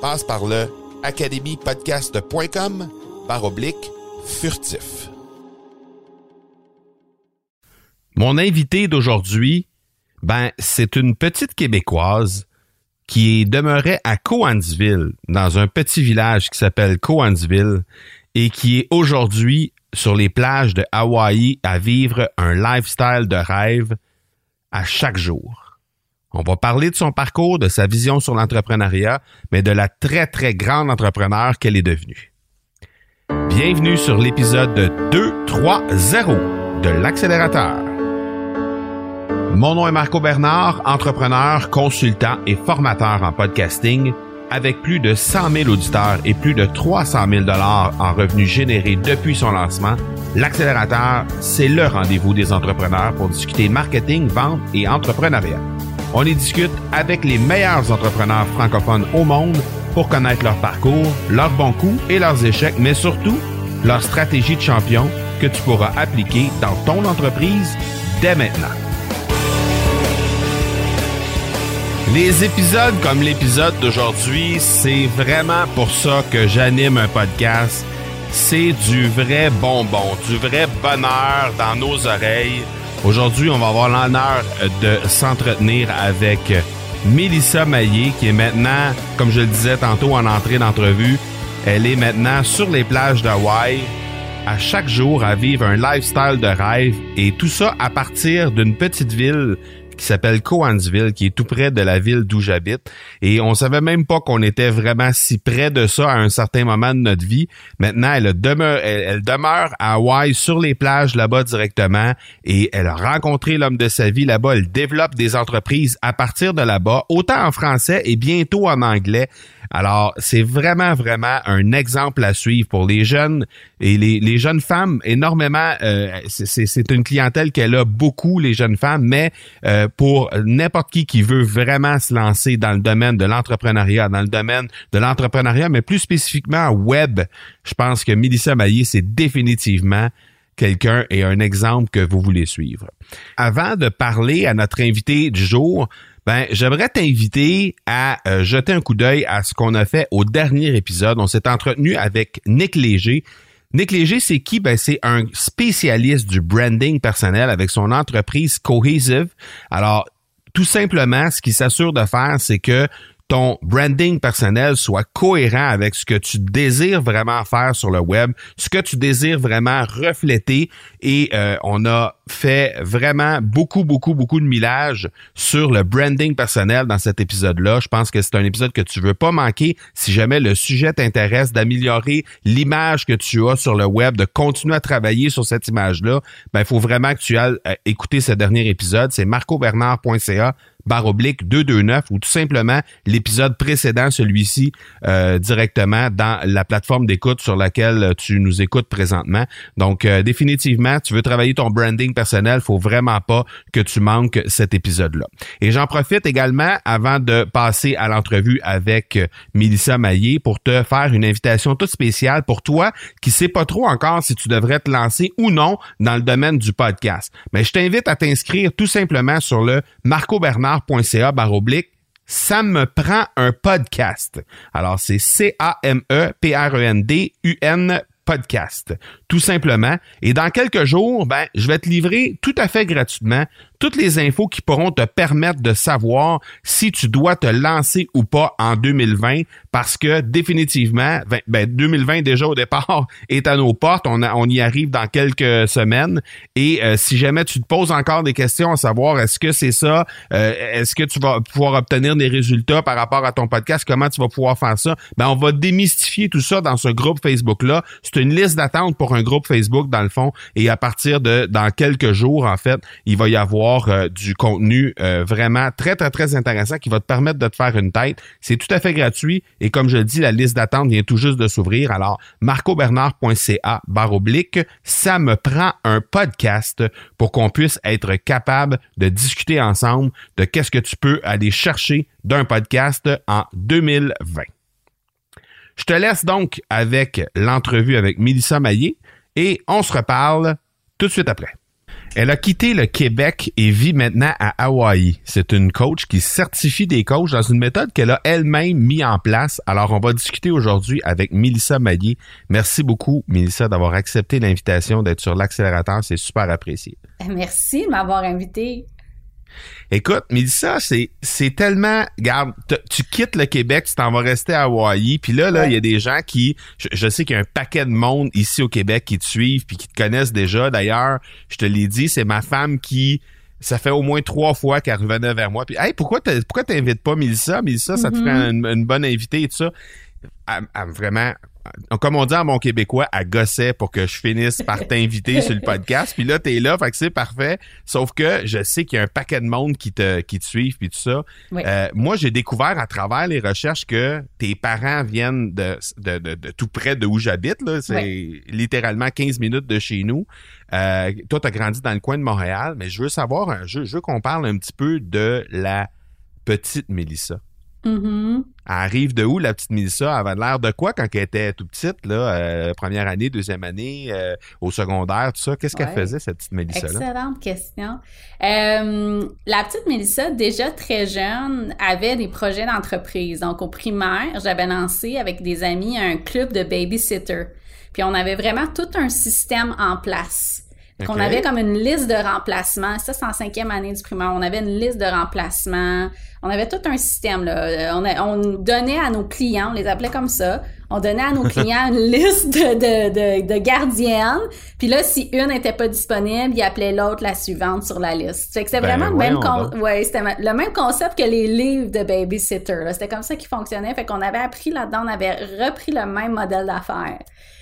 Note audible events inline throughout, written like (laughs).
Passe par le academypodcast.com par oblique furtif. Mon invité d'aujourd'hui, ben, c'est une petite Québécoise qui demeurait à Coansville, dans un petit village qui s'appelle Coansville, et qui est aujourd'hui sur les plages de Hawaï à vivre un lifestyle de rêve à chaque jour. On va parler de son parcours, de sa vision sur l'entrepreneuriat, mais de la très très grande entrepreneur qu'elle est devenue. Bienvenue sur l'épisode 230 de l'accélérateur. Mon nom est Marco Bernard, entrepreneur, consultant et formateur en podcasting avec plus de 100 000 auditeurs et plus de 300 000 dollars en revenus générés depuis son lancement, l'accélérateur, c'est le rendez-vous des entrepreneurs pour discuter marketing, vente et entrepreneuriat. On y discute avec les meilleurs entrepreneurs francophones au monde pour connaître leur parcours, leurs bons coups et leurs échecs, mais surtout leur stratégie de champion que tu pourras appliquer dans ton entreprise dès maintenant. Les épisodes comme l'épisode d'aujourd'hui, c'est vraiment pour ça que j'anime un podcast. C'est du vrai bonbon, du vrai bonheur dans nos oreilles. Aujourd'hui, on va avoir l'honneur de s'entretenir avec Mélissa Maillé, qui est maintenant, comme je le disais tantôt en entrée d'entrevue, elle est maintenant sur les plages d'Hawaï à chaque jour à vivre un lifestyle de rêve et tout ça à partir d'une petite ville qui s'appelle Coansville, qui est tout près de la ville d'où j'habite. Et on savait même pas qu'on était vraiment si près de ça à un certain moment de notre vie. Maintenant, elle demeure, elle, demeure à Hawaï sur les plages là-bas directement et elle a rencontré l'homme de sa vie là-bas. Elle développe des entreprises à partir de là-bas, autant en français et bientôt en anglais. Alors, c'est vraiment, vraiment un exemple à suivre pour les jeunes et les, jeunes femmes. Énormément, euh, c'est une clientèle qu'elle a beaucoup, les jeunes femmes, mais euh, pour n'importe qui qui veut vraiment se lancer dans le domaine de l'entrepreneuriat, dans le domaine de l'entrepreneuriat, mais plus spécifiquement web, je pense que Melissa Maillé, c'est définitivement quelqu'un et un exemple que vous voulez suivre. Avant de parler à notre invité du jour, ben, j'aimerais t'inviter à euh, jeter un coup d'œil à ce qu'on a fait au dernier épisode. On s'est entretenu avec Nick Léger. Nick Léger, c'est qui? Ben, c'est un spécialiste du branding personnel avec son entreprise Cohesive. Alors, tout simplement, ce qu'il s'assure de faire, c'est que ton branding personnel soit cohérent avec ce que tu désires vraiment faire sur le web, ce que tu désires vraiment refléter. Et euh, on a fait vraiment beaucoup, beaucoup, beaucoup de millage sur le branding personnel dans cet épisode-là. Je pense que c'est un épisode que tu veux pas manquer si jamais le sujet t'intéresse d'améliorer l'image que tu as sur le web, de continuer à travailler sur cette image-là. Ben, il faut vraiment que tu ailles euh, écouter ce dernier épisode. C'est marcobernard.ca barre oblique 229 ou tout simplement l'épisode précédent, celui-ci, euh, directement dans la plateforme d'écoute sur laquelle tu nous écoutes présentement. Donc, euh, définitivement, tu veux travailler ton branding personnel, faut vraiment pas que tu manques cet épisode-là. Et j'en profite également avant de passer à l'entrevue avec euh, Mélissa Maillé pour te faire une invitation toute spéciale pour toi qui sais pas trop encore si tu devrais te lancer ou non dans le domaine du podcast. Mais je t'invite à t'inscrire tout simplement sur le Marco Bernard baroblique ça me prend un podcast. Alors, c'est C-A-M-E-P-R-E-N-D-U-N podcast, tout simplement. Et dans quelques jours, ben, je vais te livrer tout à fait gratuitement toutes les infos qui pourront te permettre de savoir si tu dois te lancer ou pas en 2020 parce que définitivement, ben, 2020 déjà au départ (laughs) est à nos portes. On, y arrive dans quelques semaines. Et euh, si jamais tu te poses encore des questions à savoir est-ce que c'est ça, euh, est-ce que tu vas pouvoir obtenir des résultats par rapport à ton podcast, comment tu vas pouvoir faire ça, ben on va démystifier tout ça dans ce groupe Facebook-là. C'est une liste d'attente pour un groupe Facebook dans le fond. Et à partir de dans quelques jours, en fait, il va y avoir euh, du contenu euh, vraiment très, très, très intéressant qui va te permettre de te faire une tête. C'est tout à fait gratuit et comme je le dis, la liste d'attente vient tout juste de s'ouvrir. Alors, marcobernard.ca barre oblique, ça me prend un podcast pour qu'on puisse être capable de discuter ensemble de qu'est-ce que tu peux aller chercher d'un podcast en 2020. Je te laisse donc avec l'entrevue avec Mélissa Maillé et on se reparle tout de suite après. Elle a quitté le Québec et vit maintenant à Hawaï. C'est une coach qui certifie des coachs dans une méthode qu'elle a elle-même mis en place. Alors, on va discuter aujourd'hui avec Mélissa Maillet. Merci beaucoup, Mélissa, d'avoir accepté l'invitation d'être sur l'accélérateur. C'est super apprécié. Merci de m'avoir invité. Écoute, Mélissa, c'est, c'est tellement, regarde, tu quittes le Québec, tu t'en vas rester à Hawaï, puis là, là, il y a des gens qui, je, sais qu'il y a un paquet de monde ici au Québec qui te suivent puis qui te connaissent déjà. D'ailleurs, je te l'ai dit, c'est ma femme qui, ça fait au moins trois fois qu'elle revenait vers moi. Puis, hey, pourquoi pourquoi t'invites pas Mélissa? Mélissa, ça te mm-hmm. ferait une, bonne invitée et tout ça. vraiment, comme on dit en mon québécois, à gosset pour que je finisse par (laughs) t'inviter sur le podcast. Puis là, t'es là, fait que c'est parfait. Sauf que je sais qu'il y a un paquet de monde qui te, qui te suivent puis tout ça. Euh, moi, j'ai découvert à travers les recherches que tes parents viennent de, de, de, tout près de où j'habite. C'est littéralement 15 minutes de chez nous. Euh, toi, t'as grandi dans le coin de Montréal, mais je veux savoir, je, je veux qu'on parle un petit peu de la petite Mélissa. Mm-hmm. Elle arrive de où, la petite Mélissa? Elle avait l'air de quoi quand elle était toute petite, là, euh, première année, deuxième année, euh, au secondaire, tout ça? Qu'est-ce qu'elle faisait, cette petite Mélissa-là? Excellente question. Euh, la petite Mélissa, déjà très jeune, avait des projets d'entreprise. Donc, au primaire, j'avais lancé avec des amis un club de babysitter. Puis, on avait vraiment tout un système en place. On avait comme une liste de remplacements. Ça, c'est en cinquième année du primaire. On avait une liste de remplacements. On avait tout un système. Là. Euh, on, on donnait à nos clients, on les appelait comme ça, on donnait à nos (laughs) clients une liste de, de, de, gardiennes. Puis là, si une n'était pas disponible, ils appelaient l'autre la suivante sur la liste. Fait que c'était ben vraiment le même, ouais, c'était le même concept que les livres de babysitter. C'était comme ça qui fonctionnait. Fait qu'on avait appris là-dedans, on avait repris le même modèle d'affaires.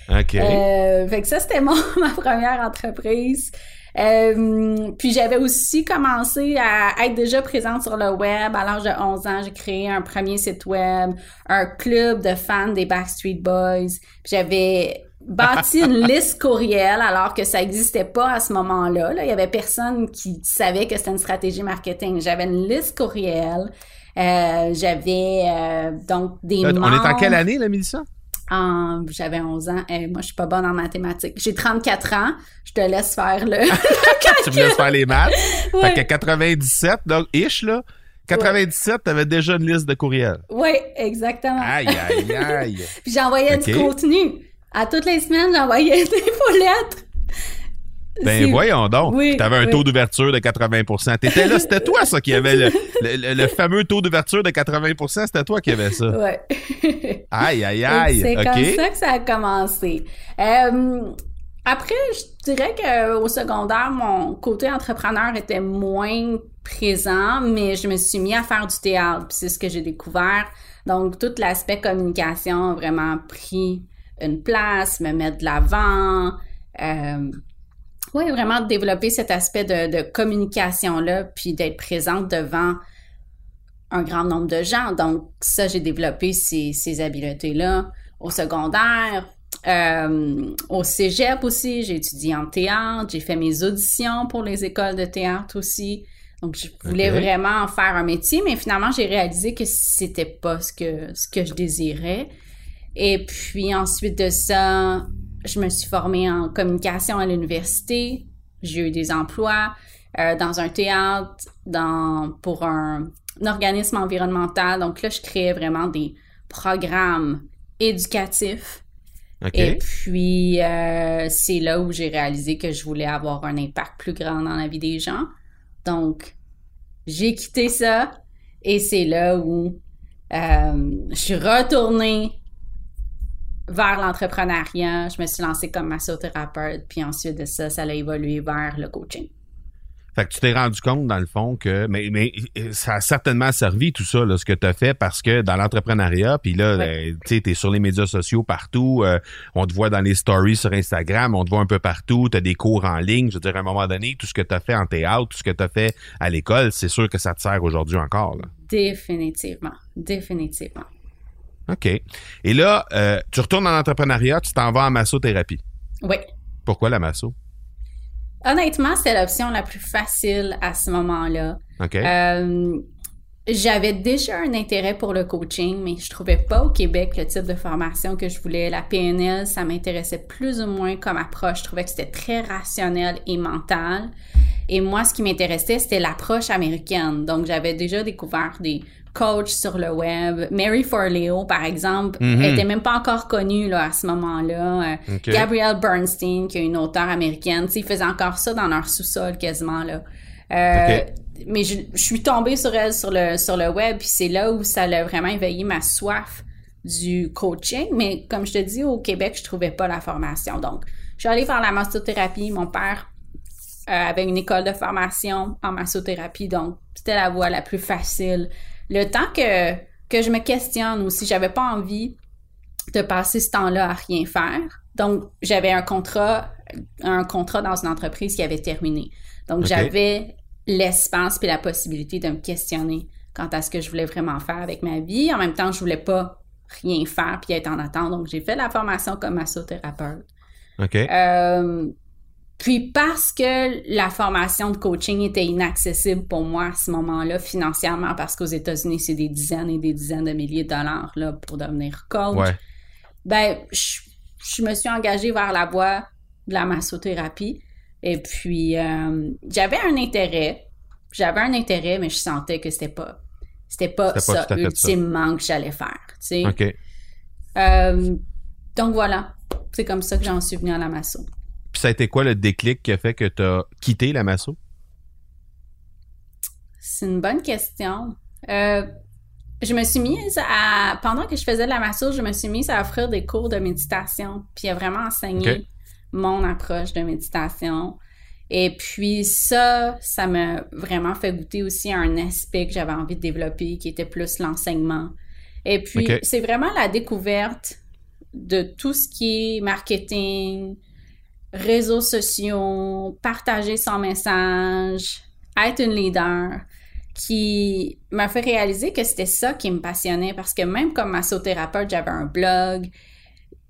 OK. Euh, fait que ça, c'était mon, (laughs) ma première entreprise. Euh, puis j'avais aussi commencé à être déjà présente sur le web. À l'âge de 11 ans, j'ai créé un premier site web, un club de fans des Backstreet Boys. J'avais bâti une (laughs) liste courriel alors que ça n'existait pas à ce moment-là. Là. Il y avait personne qui savait que c'était une stratégie marketing. J'avais une liste courriel. Euh, j'avais euh, donc des On est en quelle année, là, Mélissa? J'avais 11 ans. et moi, je suis pas bonne en mathématiques. J'ai 34 ans. Je te laisse faire le. (laughs) (laughs) tu me laisses faire les maths. Fait que 97, donc, ish, là. 97, tu avais déjà une liste de courriels. Oui, exactement. Aïe, aïe, aïe. (laughs) Puis j'envoyais du contenu. À toutes les semaines, j'envoyais des lettres ben voyons donc. Oui, tu avais un taux d'ouverture de 80% T'étais là, c'était toi ça qui avait le, fameux taux d'ouverture de 80% c'était toi qui avais ça. Oui. aïe, aïe, aïe. C'est comme ça que ça a commencé. Euh, après, je dirais qu'au secondaire, mon côté entrepreneur était moins présent, mais je me suis mis à faire du théâtre. c'est ce que j'ai découvert. Donc, tout l'aspect communication a vraiment pris une place, me mettre de l'avant. Euh, oui, vraiment développer cet aspect de, communication-là, puis d'être présente devant un grand nombre de gens. Donc, ça, j'ai développé ces, ces habiletés-là au secondaire. Euh, au cégep aussi, j'ai étudié en théâtre, j'ai fait mes auditions pour les écoles de théâtre aussi. Donc, je voulais vraiment faire un métier, mais finalement, j'ai réalisé que c'était pas ce que, ce que je désirais. Et puis ensuite de ça, je me suis formée en communication à l'université. J'ai eu des emplois. euh, dans un théâtre, dans, pour un, organisme environnemental. Donc là, je créais vraiment des programmes éducatifs. Et puis, euh, c'est là où j'ai réalisé que je voulais avoir un impact plus grand dans la vie des gens. Donc, j'ai quitté ça et c'est là où euh, je suis retournée vers l'entrepreneuriat. Je me suis lancée comme massothérapeute, puis ensuite de ça, ça a évolué vers le coaching. Fait que tu t'es rendu compte, dans le fond, que. Mais, mais ça a certainement servi tout ça, là, ce que tu as fait, parce que dans l'entrepreneuriat, puis là, euh, tu sais, tu es sur les médias sociaux partout, euh, on te voit dans les stories sur Instagram, on te voit un peu partout, tu as des cours en ligne. Je veux dire, à un moment donné, tout ce que tu as fait en théâtre, tout ce que tu as fait à l'école, c'est sûr que ça te sert aujourd'hui encore. Là. Définitivement. Définitivement. OK. Et là, euh, tu retournes dans l'entrepreneuriat, tu t'en vas en massothérapie. Oui. Pourquoi la masso? Honnêtement, c'était l'option la plus facile à ce moment-là. OK. Euh, j'avais déjà un intérêt pour le coaching, mais je trouvais pas au Québec le type de formation que je voulais. La PNL, ça m'intéressait plus ou moins comme approche. Je trouvais que c'était très rationnel et mental. Et moi, ce qui m'intéressait, c'était l'approche américaine. Donc, j'avais déjà découvert des coachs sur le web. Mary Forleo, par exemple, Mhm. était même pas encore connue là, à ce moment-là. Euh. Gabrielle Bernstein, qui est une auteure américaine, ils faisaient encore ça dans leur sous-sol quasiment. là. Euh. Mais je, je suis tombée sur elle sur le, sur le web, puis c'est là où ça a vraiment éveillé ma soif du coaching. Mais comme je te dis, au Québec, je trouvais pas la formation. Donc, je suis allée faire la massothérapie. Mon père euh, avait une école de formation en massothérapie, donc c'était la voie la plus facile. Le temps que, que je me questionne aussi, j'avais pas envie de passer ce temps-là à rien faire. Donc, j'avais un contrat, un contrat dans une entreprise qui avait terminé. Donc, j'avais l'espace puis la possibilité de me questionner quant à ce que je voulais vraiment faire avec ma vie. En même temps, je voulais pas rien faire puis être en attente. Donc, j'ai fait la formation comme massothérapeute. OK. Euh, puis parce que la formation de coaching était inaccessible pour moi à ce moment-là financièrement, parce qu'aux États-Unis, c'est des dizaines et des dizaines de milliers de dollars là, pour devenir coach, ouais. ben, je, je me suis engagée vers la voie de la massothérapie. Et puis, euh, j'avais un intérêt. J'avais un intérêt, mais je sentais que c'était pas, c'était pas ça, ultimement, que j'allais faire. Tu sais. Euh, donc voilà. C'est comme ça que j'en suis venue à la masso. Puis ça a été quoi le déclic qui a fait que tu as quitté la masso? C'est une bonne question. Euh, je me suis mise à. Pendant que je faisais de la masso, je me suis mise à offrir des cours de méditation, puis à vraiment enseigner. Mon approche de méditation. Et puis ça, ça m'a vraiment fait goûter aussi à un aspect que j'avais envie de développer, qui était plus l'enseignement. Et puis, c'est vraiment la découverte de tout ce qui est marketing, réseaux sociaux, partager son message, être une leader, qui m'a fait réaliser que c'était ça qui me passionnait parce que même comme massothérapeute, j'avais un blog,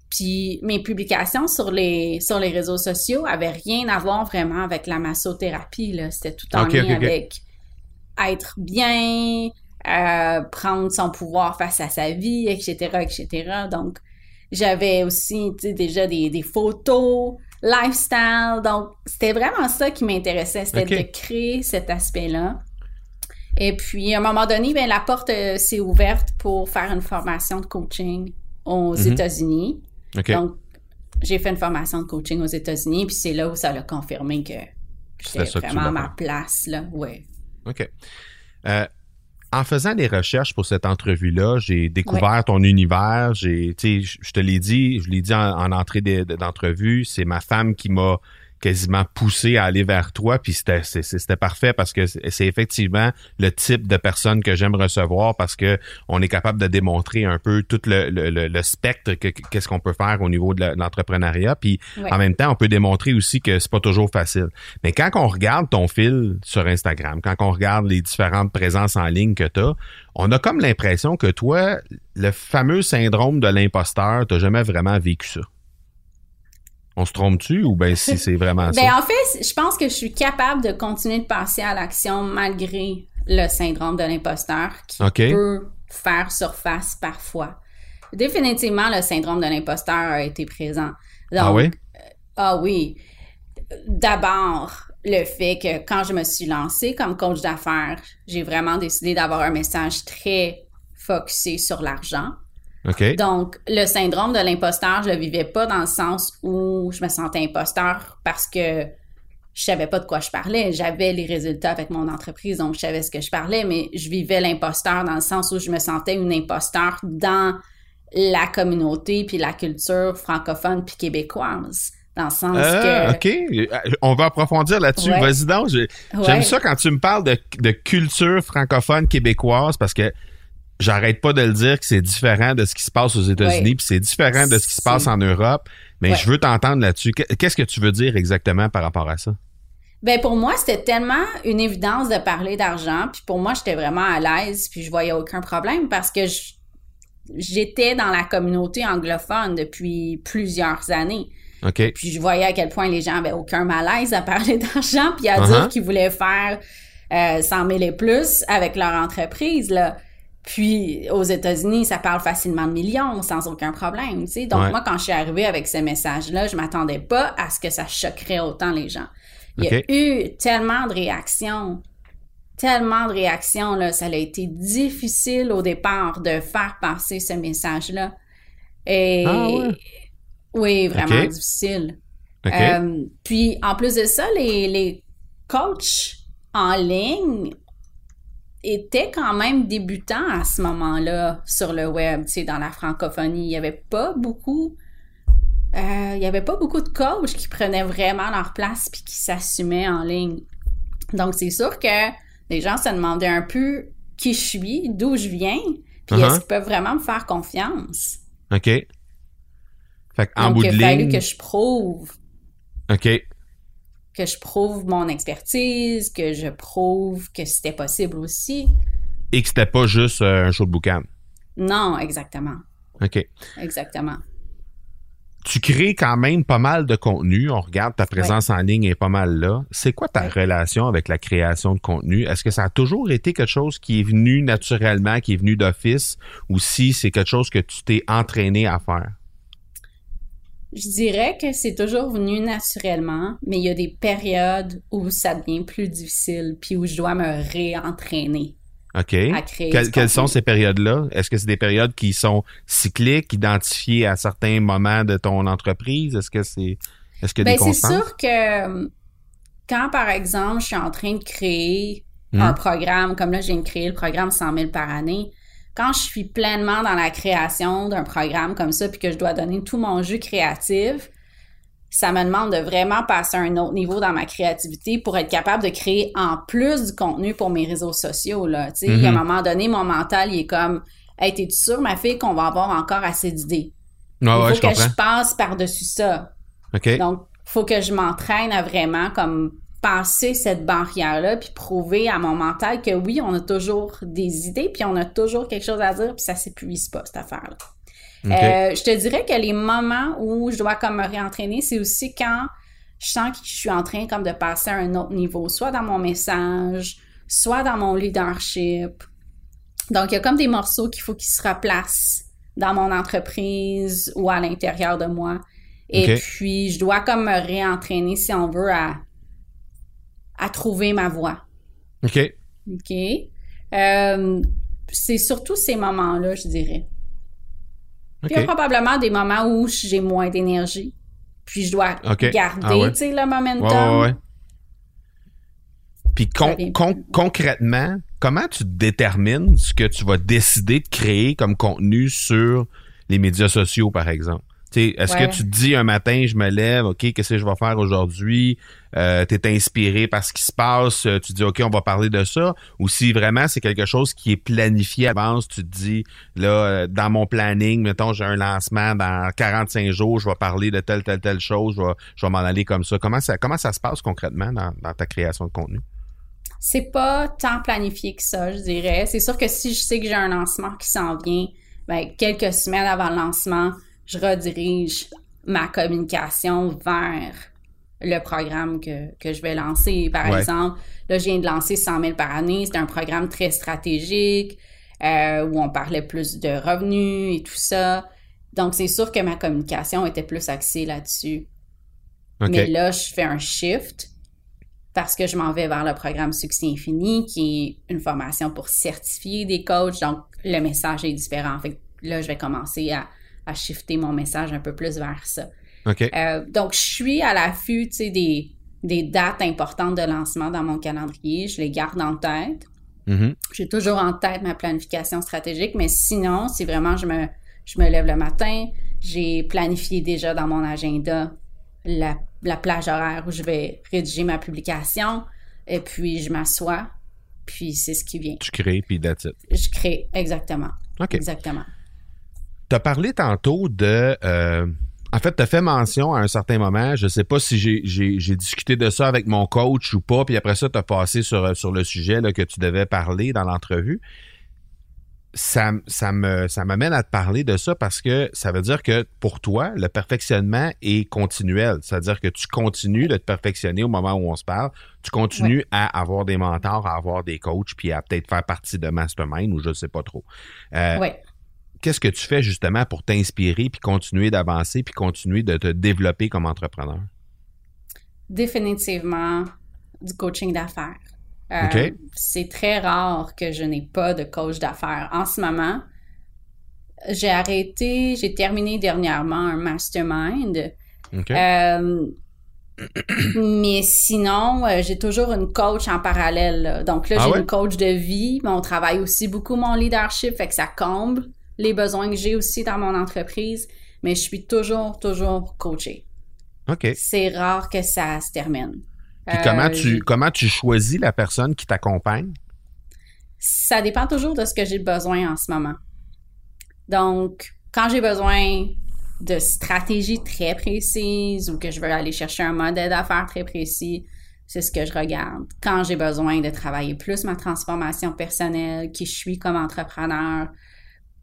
puis mes publications sur les, sur les réseaux sociaux avaient rien à voir vraiment avec la massothérapie, là. C'était tout en lien avec être bien, euh, prendre son pouvoir face à sa vie, etc., etc. Donc, j'avais aussi, déjà des, des photos, lifestyle. Donc, c'était vraiment ça qui m'intéressait, c'était de créer cet aspect-là. Et puis, à un moment donné, ben, la porte euh, s'est ouverte pour faire une formation de coaching aux Mhm. États-Unis. Donc, j'ai fait une formation de coaching aux États-Unis, puis c'est là où ça l'a confirmé que C'était vraiment à ma place, là. Ouais. OK. Euh, en faisant des recherches pour cette entrevue-là, j'ai découvert ton univers. J'ai, je- te l'ai dit, je l'ai dit en, en entrée de- de- d'entrevue, c'est ma femme qui m'a quasiment poussé à aller vers toi, puis c'était parfait parce que c'est effectivement le type de personne que j'aime recevoir parce que on est capable de démontrer un peu tout le, le- le- le spectre que que- qu'est-ce qu'on peut faire au niveau de l'entrepreneuriat, puis Ouais. en même temps on peut démontrer aussi que c'est pas toujours facile. Mais quand on regarde ton fil sur Instagram, quand on regarde les différentes présences en ligne que tu as, on a comme l'impression que toi, le fameux syndrome de l'imposteur, t'as jamais vraiment vécu ça. On se trompe-tu ou ben si c'est vraiment (laughs) ça? Ben, en fait, je pense que je suis capable de continuer de passer à l'action malgré le syndrome de l'imposteur qui OK. peut faire surface parfois. Définitivement, le syndrome de l'imposteur a été présent. Donc, ah oui? Ah oui. D'abord, le fait que quand je me suis lancée comme coach d'affaires, j'ai vraiment décidé d'avoir un message très focusé sur l'argent. OK. Donc, le syndrome de l'imposteur, je le vivais pas dans le sens où je me sentais imposteur parce que je savais pas de quoi je parlais. J'avais les résultats avec mon entreprise, donc je savais ce que je parlais, mais je vivais l'imposteur dans le sens où je me sentais une imposteur dans la communauté puis la culture francophone puis québécoise. Dans le sens Ah, que... OK. On va approfondir là-dessus. Ouais. Vas-y donc. Ouais. J'aime ça quand tu me parles de, de culture francophone québécoise parce que j'arrête pas de le dire que c'est différent de ce qui se passe aux États-Unis Ouais. puis c'est différent de ce qui se passe en Europe. Mais je veux t'entendre là-dessus. Qu'est- Qu'est-ce que tu veux dire exactement par rapport à ça? Ben pour moi, c'était tellement une évidence de parler d'argent, puis pour moi, j'étais vraiment à l'aise, puis je voyais aucun problème parce que j'étais dans la communauté anglophone depuis plusieurs années. OK. Puis je voyais à quel point les gens avaient aucun malaise à parler (laughs) d'argent, puis à Uh-huh. dire qu'ils voulaient faire euh, 100 000 et plus avec leur entreprise, là. Puis aux États-Unis, ça parle facilement de millions sans aucun problème, tu sais. Donc Ouais. moi, quand je suis arrivée avec ce message-là, je m'attendais pas à ce que ça choquerait autant les gens. Il y a eu tellement de réactions, tellement de réactions, là. Ça a été difficile au départ de faire passer ce message-là. Et Ah ouais? oui, vraiment difficile. OK. Euh, puis, en plus de ça, les, les coachs en ligne étaient quand même débutants à ce moment-là sur le web, tu sais, dans la francophonie. Il n'y avait pas beaucoup... euh, il y avait pas beaucoup de coachs qui prenaient vraiment leur place puis qui s'assumaient en ligne. Donc, c'est sûr que les gens se demandaient un peu qui je suis, d'où je viens, puis Uh-huh. est-ce qu'ils peuvent vraiment me faire confiance? OK. Fait qu'en Donc, bout il de a fallu ligne. que je prouve OK. Que je prouve mon expertise, que je prouve que c'était possible aussi. Et que c'était pas juste euh, un show de boucan. Non, exactement. OK. Exactement. Tu crées quand même pas mal de contenu. On regarde ta présence en ligne est pas mal là. C'est quoi ta Ouais. relation avec la création de contenu? Est-ce que ça a toujours été quelque chose qui est venu naturellement, qui est venu d'office, ou si c'est quelque chose que tu t'es entraîné à faire? Je dirais que c'est toujours venu naturellement, mais il y a des périodes où ça devient plus difficile, puis où je dois me réentraîner OK. à créer. Quelles, sont ces périodes-là? Est-ce que c'est des périodes qui sont cycliques, identifiées à certains moments de ton entreprise? Est-ce que c'est est-ce a Ben, c'est sûr que euh, quand, par exemple, je suis en train de créer Hmm. un programme, comme là, je viens de créer le programme 100 000 par année, quand je suis pleinement dans la création d'un programme comme ça, puis que je dois donner tout mon jus créatif, ça me demande de vraiment passer à un autre niveau dans ma créativité pour être capable de créer en plus du contenu pour mes réseaux sociaux. Là. Sais, a un Mhm. moment donné, mon mental, il est comme Hey, t'es-tu sûre, ma fille, qu'on va avoir encore assez d'idées? Il faut je que comprends. je passe par-dessus ça. OK. Donc, faut que je m'entraîne à vraiment comme passer cette barrière-là, puis prouver à mon mental que oui, on a toujours des idées, puis on a toujours quelque chose à dire, puis ça s'épuise pas, cette affaire-là. Euh, je te dirais que les moments où je dois comme me réentraîner, c'est aussi quand je sens que je suis en train comme de passer à un autre niveau, soit dans mon message, soit dans mon leadership. Donc, il y a comme des morceaux qu'il faut qu'ils se replacent dans mon entreprise ou à l'intérieur de moi. Et puis, je dois comme me réentraîner, si on veut, à, à trouver ma voie. OK. OK? Euh, c'est surtout ces moments-là, je dirais. Puis il y a probablement des moments où j'ai moins d'énergie. Puis je dois garder, Ah ouais. sais, le momentum. Ouais, ouais. Puis con- con- concrètement, comment tu détermines ce que tu vas décider de créer comme contenu sur les médias sociaux, par exemple? Est-ce Ouais. que tu te dis un matin, je me lève, OK, qu'est-ce que je vais faire aujourd'hui? Euh, tu es inspiré par ce qui se passe, euh, tu te dis, OK, on va parler de ça? Ou si vraiment c'est quelque chose qui est planifié à l'avance, tu te dis, là, euh, dans mon planning, mettons, j'ai un lancement dans 45 jours, je vais parler de telle, telle, telle chose, je vais, je vais m'en aller comme ça. Comment ça, comment ça se passe concrètement dans, dans ta création de contenu? C'est pas tant planifié que ça, je dirais. C'est sûr que si je sais que j'ai un lancement qui s'en vient, ben, quelques semaines avant le lancement, je redirige ma communication vers le programme que, que je vais lancer. Par Ouais. exemple, là, je viens de lancer 100 000 par année. C'est un programme très stratégique euh, où on parlait plus de revenus et tout ça. Donc, c'est sûr que ma communication était plus axée là-dessus. Mais là, je fais un shift parce que je m'en vais vers le programme Succès Infini, qui est une formation pour certifier des coachs. Donc, le message est différent. Fait que là, je vais commencer à, à shifter mon message un peu plus vers ça. Euh, donc, je suis à l'affût, des, des dates importantes de lancement dans mon calendrier. Je les garde en tête. Mhm. J'ai toujours en tête ma planification stratégique, mais sinon, si vraiment je me, je me lève le matin, j'ai planifié déjà dans mon agenda la, la plage horaire où je vais rédiger ma publication, et puis je m'assois, puis c'est ce qui vient. Tu crées, puis that's it. Je crée, exactement. OK. Exactement. Tu as parlé tantôt de. euh, en fait, tu as fait mention à un certain moment. Je sais pas si j'ai- discuté de ça avec mon coach ou pas, puis après ça, tu as passé sur, sur le sujet là, que tu devais parler dans l'entrevue. Ça, ça me ça m'amène à te parler de ça parce que ça veut dire que pour toi, le perfectionnement est continuel. C'est-à-dire que tu continues de te perfectionner au moment où on se parle. Tu continues à avoir des mentors, à avoir des coachs, puis à peut-être faire partie de Mastermind ou je sais pas trop. Euh, Oui. Qu'est-ce que tu fais justement pour t'inspirer puis continuer d'avancer puis continuer de te développer comme entrepreneur? Définitivement du coaching d'affaires. Euh, OK. C'est très rare que je n'ai pas de coach d'affaires. En ce moment, j'ai arrêté, j'ai terminé dernièrement un mastermind. OK. Euh, (clears throat) mais sinon, euh, j'ai toujours une coach en parallèle. là. Donc là, Ah j'ai ouais? une coach de vie, mais on travaille aussi beaucoup mon leadership, fait que ça comble les besoins que j'ai aussi dans mon entreprise. Mais je suis toujours, toujours coachée. OK. C'est rare que ça se termine. Puis Euh, comment, tu, j'ai- comment tu choisis la personne qui t'accompagne? Ça dépend toujours de ce que j'ai besoin en ce moment. Donc, quand j'ai besoin de stratégies très précises ou que je veux aller chercher un modèle d'affaires très précis, c'est ce que je regarde. Quand j'ai besoin de travailler plus ma transformation personnelle, qui je suis comme entrepreneur,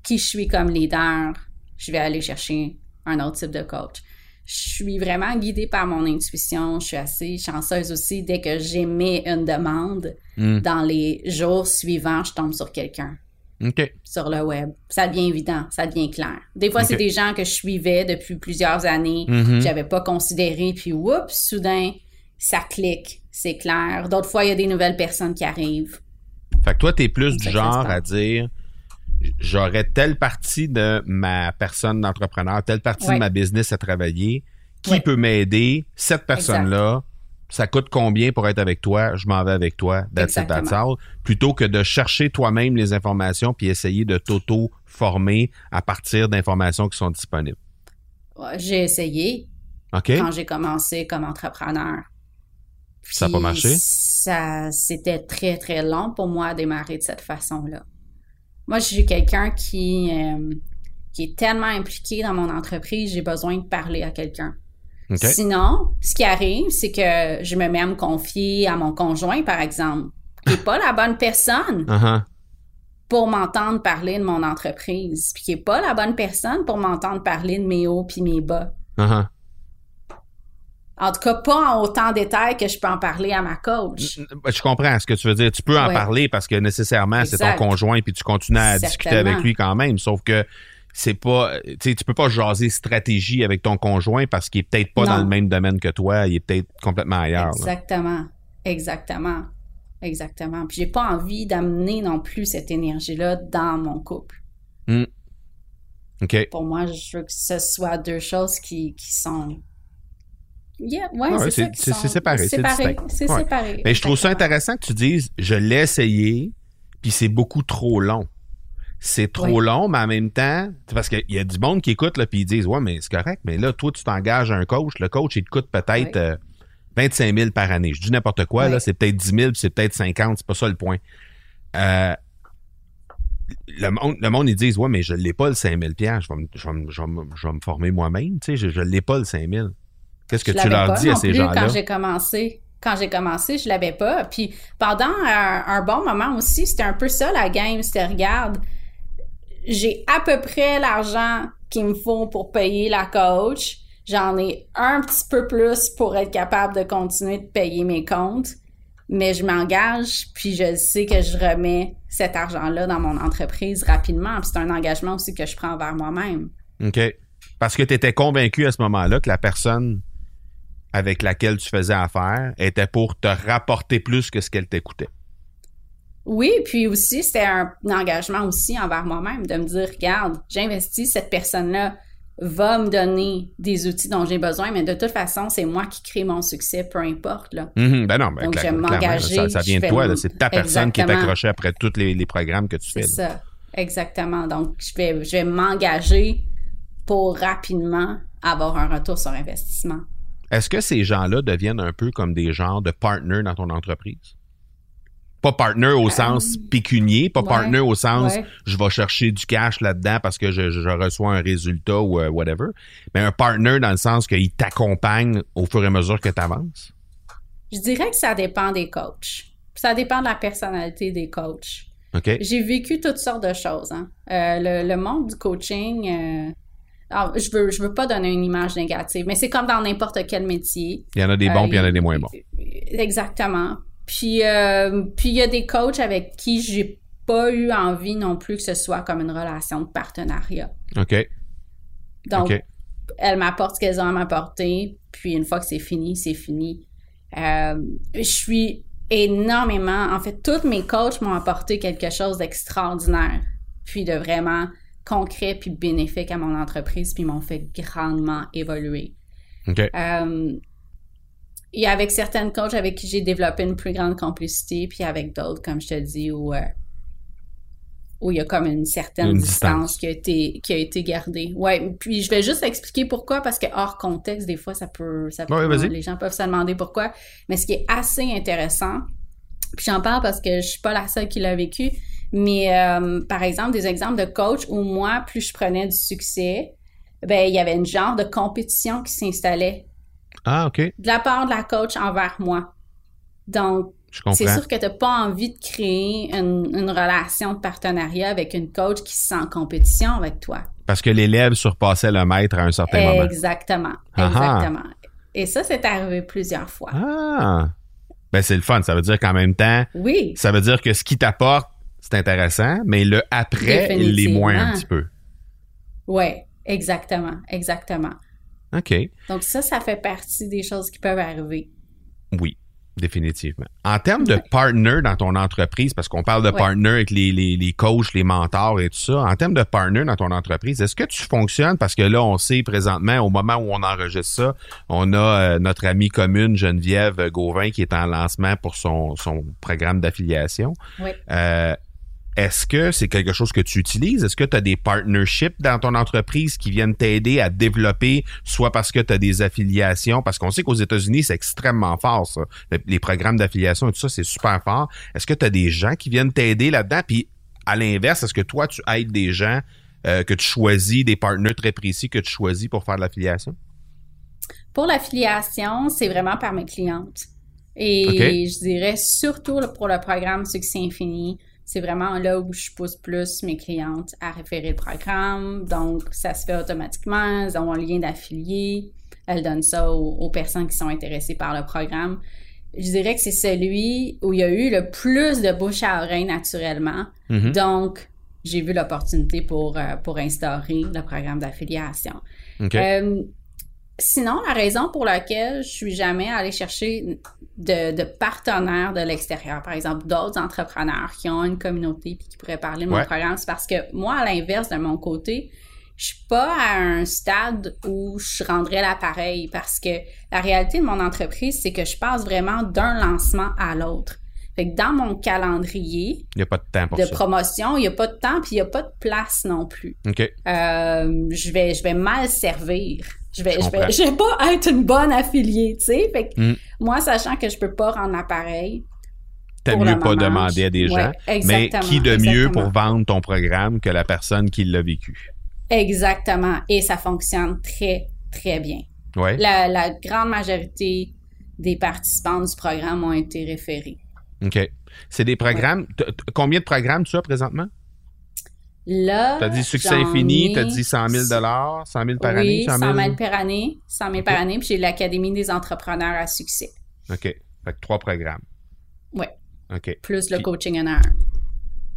qui je suis comme leader, je vais aller chercher un autre type de coach. Je suis vraiment guidée par mon intuition. Je suis assez chanceuse aussi. Dès que j'émets une demande, Hmm. dans les jours suivants, je tombe sur quelqu'un OK. sur le web. Ça devient évident, ça devient clair. Des fois, c'est des gens que je suivais depuis plusieurs années, Mhm. que j'avais pas considéré, puis oups, soudain, ça clique, c'est clair. D'autres fois, il y a des nouvelles personnes qui arrivent. Fait que toi, tu es plus du genre à dire j'aurais telle partie de ma personne d'entrepreneur, telle partie de ma business à travailler. Qui Ouais. peut m'aider? Cette personne-là, ça coûte combien pour être avec toi? Je m'en vais avec toi. That's it, that's Exactement. all. Plutôt que de chercher toi-même les informations puis essayer de t'auto-former à partir d'informations qui sont disponibles. Ouais, J'ai essayé quand j'ai commencé comme entrepreneur. Ça a pas marché? Ça, c'était très, très long pour moi à démarrer de cette façon-là. Moi, je suis quelqu'un qui, euh, qui est tellement impliqué dans mon entreprise, j'ai besoin de parler à quelqu'un. Sinon, ce qui arrive, c'est que je me mets à me confier à mon conjoint, par exemple, qui n'est pas la bonne personne (laughs) Uh-huh. pour m'entendre parler de mon entreprise, puis qui n'est pas la bonne personne pour m'entendre parler de mes hauts puis mes bas. Uh-huh. En tout cas, pas en autant de détails que je peux en parler à ma coach. Ben, Je comprends ce que tu veux dire. Tu peux en Ouais. parler parce que nécessairement, c'est ton conjoint puis tu continues à discuter avec lui quand même. Sauf que c'est pas, tu tu peux pas jaser stratégie avec ton conjoint parce qu'il est peut-être pas Non. dans le même domaine que toi. Il est peut-être complètement ailleurs. là. Exactement. Exactement. Exactement. Puis j'ai pas envie d'amener non plus cette énergie-là dans mon couple. OK. Pour moi, je veux que ce soit deux choses qui, qui sont. Yeah, ouais, Ah c'est sont séparé, c'est séparé. distinct. C'est Ouais. séparé. Mais je trouve ça intéressant que tu dises je l'ai essayé, puis c'est beaucoup trop long. C'est trop Oui. long, mais en même temps, c'est parce qu'il y a du monde qui écoute, là, puis ils disent Ouais, mais c'est correct, mais là, toi, tu t'engages à un coach. Le coach, il te coûte peut-être Oui. euh, 25 000 par année. Je dis n'importe quoi, Oui. là, c'est peut-être 10 000, puis c'est peut-être 50, c'est pas ça le point. Euh, le monde, le monde, ils disent Ouais, mais je l'ai pas le 5 000 je vais, me, je, vais me, je, vais me, je vais me former moi-même, tu sais, je, l'ai pas le 5 000 Qu'est-ce que Je tu leur pas dis à ces gens-là Quand j'ai commencé, quand j'ai commencé, je l'avais pas. Puis pendant un, un bon moment aussi, c'était un peu ça la game. C'était regarde, j'ai à peu près l'argent qu'il me faut pour payer la coach. J'en ai un petit peu plus pour être capable de continuer de payer mes comptes. Mais je m'engage, puis je sais que je remets cet argent-là dans mon entreprise rapidement. Puis c'est un engagement aussi que je prends envers moi-même. OK. Parce que tu étais convaincu à ce moment-là que la personne avec laquelle tu faisais affaire était pour te rapporter plus que ce qu'elle t'écoutait. Oui, puis aussi, c'était un, engagement aussi envers moi-même de me dire, regarde, j'investis, cette personne-là va me donner des outils dont j'ai besoin, mais de toute façon, c'est moi qui crée mon succès, peu importe. Là. Mhm, ben non, ben, Donc, je vais m'engager, Ça, vient de toi, c'est ta personne qui est accrochée après tous les, les programmes que tu fais. C'est ça, exactement. Donc, je vais, je vais m'engager pour rapidement avoir un retour sur investissement. Est-ce que ces gens-là deviennent un peu comme des genres de partners dans ton entreprise? Pas partner au sens pécunier, pas Euh, ouais, partner au sens ouais. je vais chercher du cash là-dedans parce que je, je reçois un résultat ou euh, whatever. Mais un partner dans le sens qu'il t'accompagne au fur et à mesure que tu avances. Je dirais que ça dépend des coachs. Ça dépend de la personnalité des coachs. OK? J'ai vécu toutes sortes de choses. hein. Euh, le, le monde du coaching, euh, alors, je veux, je veux pas donner une image négative, mais c'est comme dans n'importe quel métier. Il y en a des bons Euh, puis il y en a des moins bons. Exactement. Puis, euh, puis il y a des coachs avec qui j'ai pas eu envie non plus que ce soit comme une relation de partenariat. OK? Donc, elles m'apportent ce qu'elles ont à m'apporter, puis une fois que c'est fini, c'est fini. Euh, je suis énormément, en fait, tous mes coachs m'ont apporté quelque chose d'extraordinaire, puis de vraiment concret puis bénéfique à mon entreprise, puis m'ont fait grandement évoluer. OK. Euh, et avec certaines coachs avec qui j'ai développé une plus grande complicité, puis avec d'autres, comme je te dis, où, euh, où il y a comme une certaine Une distance, distance. qui a été qui a été gardée. Ouais, puis je vais juste expliquer pourquoi parce que hors contexte des fois ça peut ça peut Ouais, vas-y. les gens peuvent se demander pourquoi, mais ce qui est assez intéressant puis j'en parle parce que je suis pas la seule qui l'a vécu, mais euh, par exemple des exemples de coach où moi plus je prenais du succès, ben il y avait une genre de compétition qui s'installait Ah, OK. de la part de la coach envers moi. Donc, c'est sûr que tu n'as pas envie de créer une, une relation de partenariat avec une coach qui se sent en compétition avec toi. Parce que l'élève surpassait le maître à un certain moment. Exactement. Ah ah. Exactement. Et ça, c'est arrivé plusieurs fois. Ah! Ben, c'est le fun. Ça veut dire qu'en même temps, Oui, ça veut dire que ce qui t'apporte, c'est intéressant, mais le après, il l'est moins un petit peu. ouais, exactement, exactement. OK. Donc ça, ça fait partie des choses qui peuvent arriver. Oui, définitivement. En termes de partner dans ton entreprise, parce qu'on parle de Ouais. partner avec les, les, les coachs, les mentors et tout ça, en termes de partner dans ton entreprise, est-ce que tu fonctionnes? Parce que là, on sait présentement, au moment où on enregistre ça, on a euh, notre amie commune, Geneviève Gauvin, qui est en lancement pour son, son programme d'affiliation. Oui. Euh, est-ce que c'est quelque chose que tu utilises? Est-ce que tu as des partnerships dans ton entreprise qui viennent t'aider à développer, soit parce que tu as des affiliations, parce qu'on sait qu'aux États-Unis, c'est extrêmement fort, ça. Le- Les programmes d'affiliation et tout ça, c'est super fort. Est-ce que tu as des gens qui viennent t'aider là-dedans? Puis, à l'inverse, est-ce que toi, tu aides des gens euh, que tu choisis, des partenaires très précis que tu choisis pour faire de l'affiliation? Pour l'affiliation, c'est vraiment par mes clientes. Et je dirais surtout pour le programme Succès Infini, c'est vraiment là où je pousse plus mes clientes à référer le programme. Donc, ça se fait automatiquement. Elles ont un lien d'affilié. Elles donnent ça aux, aux personnes qui sont intéressées par le programme. Je dirais que c'est celui où il y a eu le plus de bouche à oreille naturellement. Mhm. Donc, j'ai vu l'opportunité pour, euh, pour instaurer le programme d'affiliation. OK. Euh, sinon, la raison pour laquelle je suis jamais allée chercher de, de partenaires de l'extérieur, par exemple d'autres entrepreneurs qui ont une communauté puis qui pourraient parler de mon Ouais. programme, c'est parce que moi, à l'inverse de mon côté, je suis pas à un stade où je rendrais l'appareil parce que la réalité de mon entreprise, c'est que je passe vraiment d'un lancement à l'autre. Fait que dans mon calendrier Il n'y a pas de temps pour de ça. promotion, il n'y a pas de temps puis il n'y a pas de place non plus euh, je vais je vais mal servir. Je vais Je vais je vais pas être une bonne affiliée, tu sais. Fait que Mm. moi sachant que je peux pas rendre l'appareil. T'as mieux pas demander à des ouais, gens. Mais qui de mieux pour vendre ton programme que la personne qui l'a vécu? Exactement et ça fonctionne très très bien. Ouais. La, la grande majorité des participants du programme ont été référés. OK. C'est des programmes. Combien de programmes tu as présentement? Là, Tu as dit succès infini, ai- tu as dit 100 000 100 000 par oui, année? 100 000 par année, 100 000 par année, puis j'ai l'Académie des entrepreneurs à succès. OK. Fait que trois programmes. Ouais, OK. plus le coaching en un.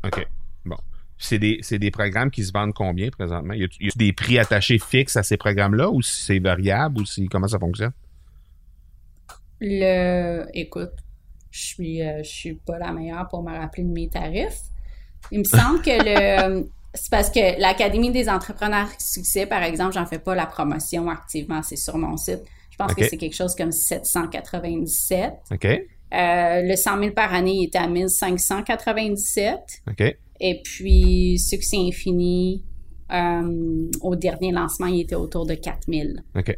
OK. Bon. C'est des, c'est des programmes qui se vendent combien présentement? Y a, y a des prix attachés fixes à ces programmes-là ou si c'est variable ou si, comment ça fonctionne? Le, écoute, je suis, euh, je suis pas la meilleure pour me rappeler de mes tarifs. Il me semble que le, (laughs) c'est parce que l'Académie des entrepreneurs succès, par exemple, j'en fais pas la promotion activement, c'est sur mon site. Je pense que c'est quelque chose comme 797. OK? Euh, le 100 000 par année il était à 1597. OK? Et puis, Succès Infini, euh, au dernier lancement, il était autour de 4000. OK.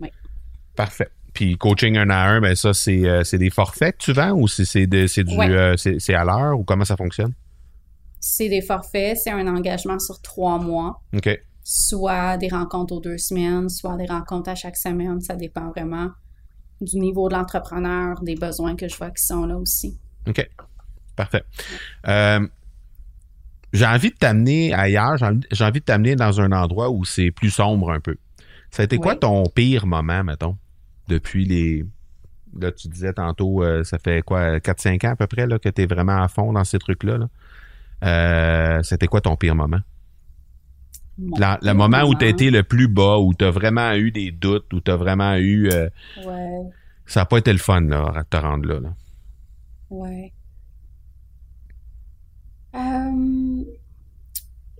Oui. Parfait. Puis coaching un à un, ben ça, c'est euh, c'est des forfaits que tu vends ou c'est c'est de- c'est du Ouais. euh, c'est à l'heure ou comment ça fonctionne? C'est des forfaits, c'est un engagement sur trois mois, OK. soit des rencontres aux deux semaines, soit des rencontres à chaque semaine. Ça dépend vraiment du niveau de l'entrepreneur, des besoins que je vois qui sont là aussi. OK. Parfait. Euh, j'ai envie de t'amener ailleurs, j'ai envie, j'ai envie de t'amener dans un endroit où c'est plus sombre un peu. Ça a été quoi ton pire moment, mettons, depuis les. Là, tu disais tantôt, euh, ça fait quoi, 4-5 ans à peu près, là, que tu es vraiment à fond dans ces trucs-là. Là. Euh, C'était quoi ton pire moment? La- le moment où tu été le plus bas, où tu as vraiment eu des doutes, où tu as vraiment eu. euh, Ouais, ça n'a pas été le fun, là, à te rendre là. là. ouais. Euh,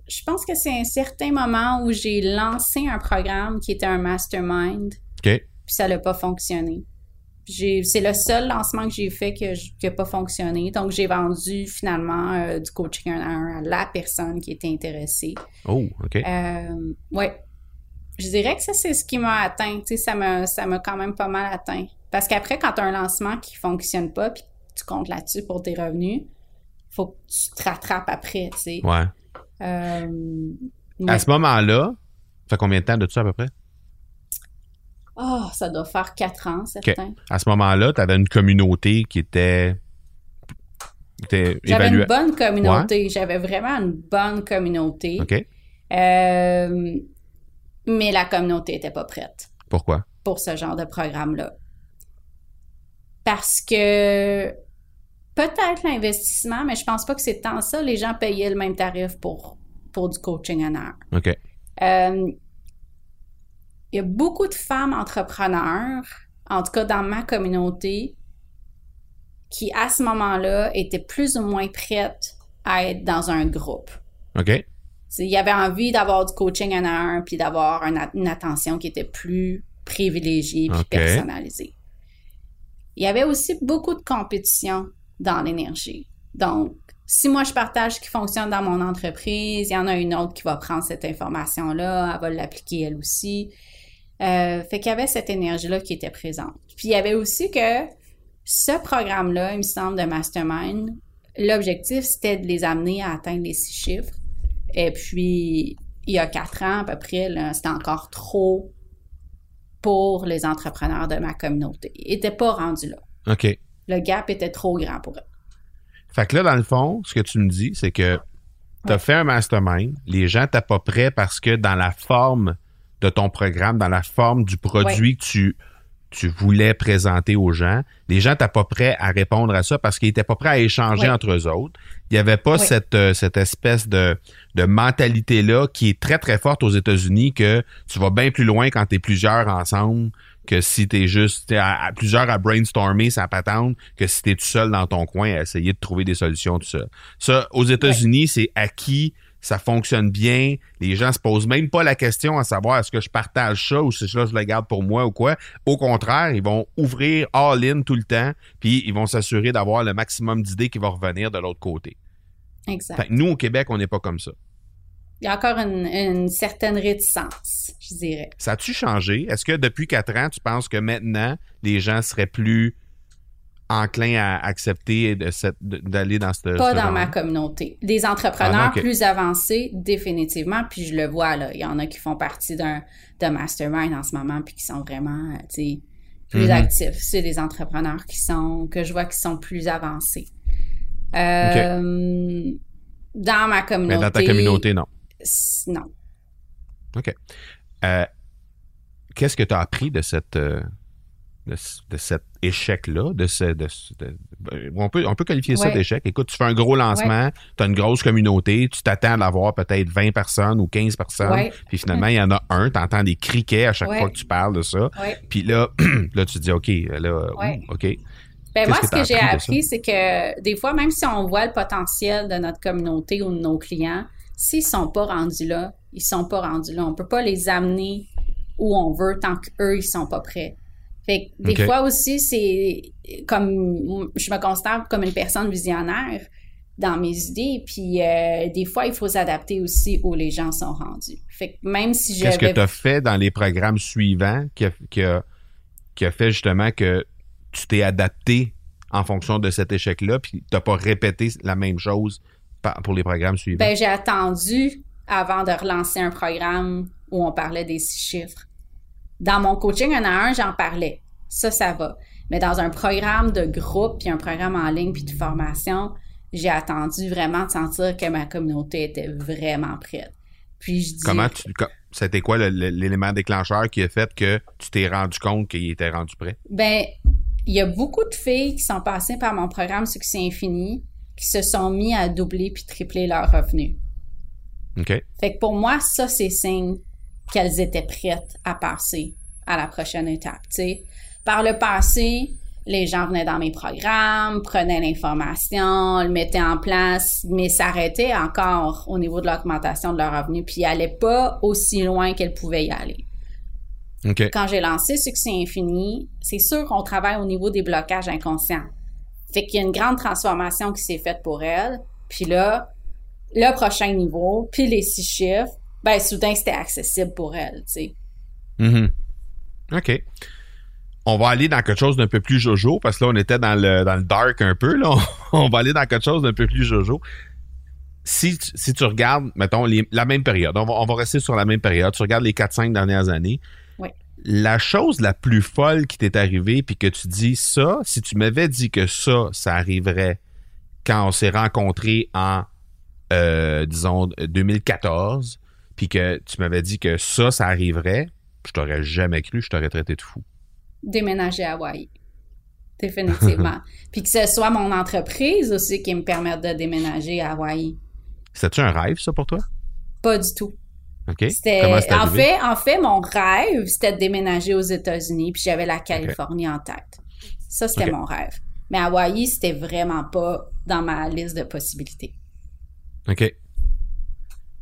je pense que c'est un certain moment où j'ai lancé un programme qui était un mastermind, OK? Puis ça n'a pas fonctionné. J'ai, c'est le seul lancement que j'ai fait que qui n'a pas fonctionné. Donc, j'ai vendu finalement euh, du coaching à un à la personne qui était intéressée. Oh, OK. Euh, ouais. Je dirais que ça, c'est ce qui m'a atteint. Tu sais, ça m'a, ça quand même pas mal atteint. Parce qu'après, quand tu as un lancement qui fonctionne pas, puis tu comptes là-dessus pour tes revenus, faut que tu te rattrapes après, tu sais. Ouais. Euh, À ce moment-là, ça fait combien de temps de ça à peu près? Oh, ça doit faire quatre ans, certain. À ce moment-là, tu avais une communauté qui était, J'avais une bonne communauté. J'avais vraiment une bonne communauté. OK. Euh, mais la communauté était pas prête. Pourquoi? pour ce genre de programme-là. Parce que peut-être l'investissement, mais je pense pas que c'est tant ça. Les gens payaient le même tarif pour, pour du coaching en heure. OK. Euh, il y a beaucoup de femmes entrepreneurs, en tout cas dans ma communauté, qui à ce moment-là étaient plus ou moins prêtes à être dans un groupe. OK. Il y avait envie d'avoir du coaching en un, puis d'avoir un- une attention qui était plus privilégiée puis personnalisée. Il y avait aussi beaucoup de compétition dans l'énergie. Donc, si moi je partage ce qui fonctionne dans mon entreprise, il y en a une autre qui va prendre cette information-là, elle va l'appliquer elle aussi. Euh, fait qu'il y avait cette énergie-là qui était présente. Puis il y avait aussi que ce programme-là, il me semble, de Mastermind, l'objectif, c'était de les amener à atteindre les six chiffres. Et puis, il y a quatre ans à peu près, c'était encore trop pour les entrepreneurs de ma communauté. Ils n'étaient pas rendus là. OK. Le gap était trop grand pour eux. Fait que là, dans le fond, ce que tu me dis, c'est que tu as Ouais. fait un mastermind, les gens prêt parce que dans la forme de ton programme, dans la forme du produit que tu, tu voulais présenter aux gens, les gens t'as pas prêt à répondre à ça parce qu'ils étaient pas prêts à échanger Ouais. entre eux autres. Il y avait pas Ouais. cette, euh, cette espèce de, de mentalité-là qui est très, très forte aux États-Unis que tu vas bien plus loin quand tu es plusieurs ensemble que si tu es juste t'es à, à plusieurs à brainstormer sa patente que si tu es tout seul dans ton coin à essayer de trouver des solutions tout seul. Ça, aux États-Unis, c'est acquis, ça fonctionne bien. Les gens se posent même pas la question à savoir est-ce que je partage ça ou si ça je le garde pour moi ou quoi? Au contraire, ils vont ouvrir all-in tout le temps, puis ils vont s'assurer d'avoir le maximum d'idées qui vont revenir de l'autre côté. Exact. Fait nous, au Québec, on n'est pas comme ça. Il y a encore une, une certaine réticence, je dirais. Ça a-tu changé? Est-ce que depuis quatre ans, tu penses que maintenant, les gens seraient plus enclins à accepter d'aller dans cette Pas ce dans ma communauté. Des entrepreneurs Ah, non, plus avancés, définitivement, puis je le vois, là. Il y en a qui font partie d'un mastermind en ce moment, puis qui sont vraiment, euh, tu plus Mhm. actifs. C'est des entrepreneurs qui sont, que je vois qui sont plus avancés. Euh, Dans ma communauté. Mais dans ta communauté, non. Non. OK. Euh, Qu'est-ce que tu as appris de cette, euh, de, de cet échec-là, de ce, de, de- on, peut, on peut qualifier ça d'échec. Écoute, tu fais un gros lancement, tu as une grosse communauté, tu t'attends à d'avoir peut-être 20 personnes ou 15 personnes, Ouais. puis finalement, il y en a un, tu entends des criquets à chaque fois que tu parles de ça. Puis là, (clears throat) là, tu te dis, OK, là, ouh, OK. Ben moi, que ce t'as que j'ai appris c'est que des fois, même si on voit le potentiel de notre communauté ou de nos clients, s'ils sont pas rendus là, ils sont pas rendus là. On peut pas les amener où on veut tant qu'eux, ils sont pas prêts. Fait que des fois aussi, c'est comme je me considère comme une personne visionnaire dans mes idées, puis euh, des fois, il faut s'adapter aussi où les gens sont rendus. Fait que même si Qu'est-ce que j'avais tu as fait dans les programmes suivants qui a, qui a- qui a fait justement que tu t'es adapté en fonction de cet échec-là, puis tu n'as pas répété la même chose pour les programmes suivants? Ben, j'ai attendu avant de relancer un programme où on parlait des six chiffres. Dans mon coaching un à un, j'en parlais. Ça, ça va. Mais dans un programme de groupe, puis un programme en ligne, puis de formation, j'ai attendu vraiment de sentir que ma communauté était vraiment prête. Puis je dis... Comment tu. C'était quoi l'élément déclencheur qui a fait que tu t'es rendu compte qu'il était rendu prêt? Ben, il y a beaucoup de filles qui sont passées par mon programme Succès Infini qui se sont mis à doubler puis tripler leurs revenus. OK? Fait que pour moi, ça, c'est signe qu'elles étaient prêtes à passer à la prochaine étape. Par le passé, les gens venaient dans mes programmes, prenaient l'information, le mettaient en place, mais s'arrêtaient encore au niveau de l'augmentation de leurs revenus, puis n'allaient pas aussi loin qu'elles pouvaient y aller. Quand j'ai lancé Succès Infini, c'est sûr qu'on travaille au niveau des blocages inconscients. Fait qu'il y a une grande transformation qui s'est faite pour elle. Puis là, le prochain niveau, puis les six chiffres, ben soudain, c'était accessible pour elle, tu sais. Mhm. OK. On va aller dans quelque chose d'un peu plus jojo, parce que là, on était dans le, dans le dark un peu. Là. (laughs) On va aller dans quelque chose d'un peu plus jojo. Si tu, si tu regardes, mettons, les- la même période, on va, on va rester sur la même période, tu regardes les 4-5 dernières années, Oui. la chose la plus folle qui t'est arrivée, puis que tu dis ça, si tu m'avais dit que ça, ça arriverait quand on s'est rencontrés en, euh, disons, 2014, puis que tu m'avais dit que ça, ça arriverait, je t'aurais jamais cru, je t'aurais traité de fou. Déménager à Hawaï. Définitivement. (laughs) puis que ce soit mon entreprise aussi qui me permette de déménager à Hawaï. C'était-tu un rêve, ça, pour toi? Pas du tout. OK? C'était, Comment c'est en fait, en fait, mon rêve, c'était de déménager aux États-Unis, puis j'avais la Californie en tête. Ça, c'était mon rêve. Mais Hawaï, c'était vraiment pas dans ma liste de possibilités. OK.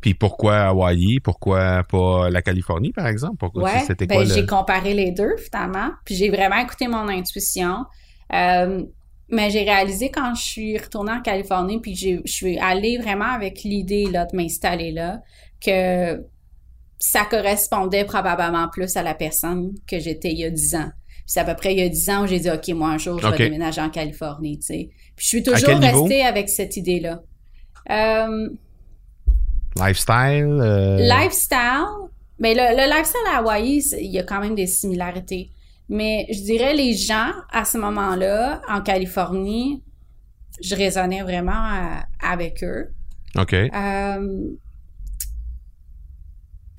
Puis pourquoi Hawaï? Pourquoi pas la Californie, par exemple? Pourquoi Ouais, c'était ben, le... j'ai comparé les deux finalement, puis j'ai vraiment écouté mon intuition. Euh, mais j'ai réalisé quand je suis retournée en Californie, puis je suis allée vraiment avec l'idée là, de m'installer là, que ça correspondait probablement plus à la personne que j'étais il y a 10 ans. Puis c'est à peu près il y a 10 ans où j'ai dit, OK, moi, un jour, je vais déménager en Californie, tu sais. Puis je suis toujours niveau? restée avec cette idée-là. Euh, Lifestyle? euh, Lifestyle, mais le, le lifestyle à Hawaï, il y a quand même des similarités. Mais je dirais les gens à ce moment-là, en Californie, je raisonnais vraiment euh, avec eux. OK. Euh,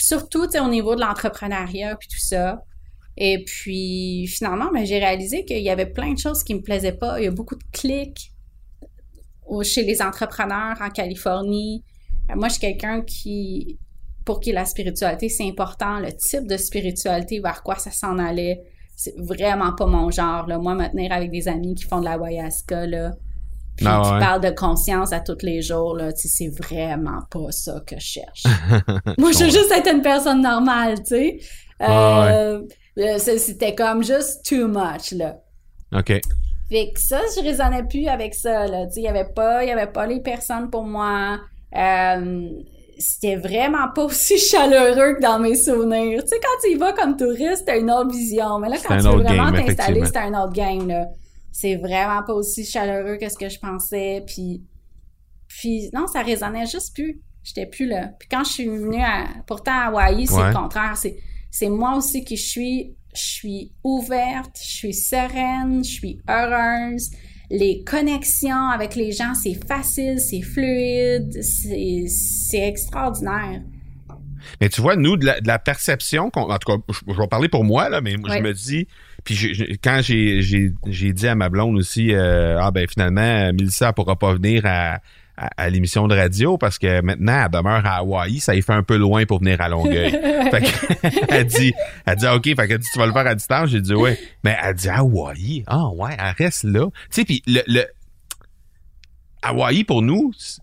surtout, tu sais, au niveau de l'entrepreneuriat puis tout ça. Et puis, finalement, ben, j'ai réalisé qu'il y avait plein de choses qui me plaisaient pas. Il y a beaucoup de clics au- chez les entrepreneurs en Californie. Euh, Moi, je suis quelqu'un qui, pour qui la spiritualité, c'est important. Le type de spiritualité, vers quoi ça s'en allait, c'est vraiment pas mon genre. Là. Moi, me tenir avec des amis qui font de la ayahuasca, là, puis Ah qui parlent de conscience à tous les jours, là, c'est vraiment pas ça que je cherche. (laughs) Moi, je veux juste être une personne normale, tu sais. Ah Euh, euh, C'était comme juste too much, là. OK. Fait que ça, je raisonnais plus avec ça, là. Tu sais, il y avait pas, il y avait pas les personnes pour moi. Euh, c'était vraiment pas aussi chaleureux que dans mes souvenirs. Tu sais, quand tu y vas comme touriste, t'as une autre vision. Mais là, quand tu veux vraiment t'installer, c'est un autre game, là. C'est vraiment pas aussi chaleureux que ce que je pensais. Puis, puis non, ça résonnait juste plus. J'étais plus là. Puis quand je suis venue à... Pourtant, à Hawaï, c'est Ouais. le contraire. C'est, c'est moi aussi qui je suis... Je suis ouverte, je suis sereine, je suis heureuse. Les connexions avec les gens, c'est facile, c'est fluide, c'est, extraordinaire. Mais tu vois, nous, de la, de la perception, en tout cas, je, je vais parler pour moi, là, mais moi, je me dis, puis je- je- quand j'ai, dit à ma blonde aussi, euh, ah ben finalement, Mélissa elle pourra pas venir à, à, à l'émission de radio parce que maintenant, elle demeure à Hawaï, ça y fait un peu loin pour venir à Longueuil. (laughs) fait que, (laughs) elle dit, elle dit, OK, fait que tu vas le faire à distance. J'ai dit, ouais. Mais elle dit, Hawaï? Ah, ouais, elle reste là. Tu sais, puis le, le, Hawaï, pour nous, c'est-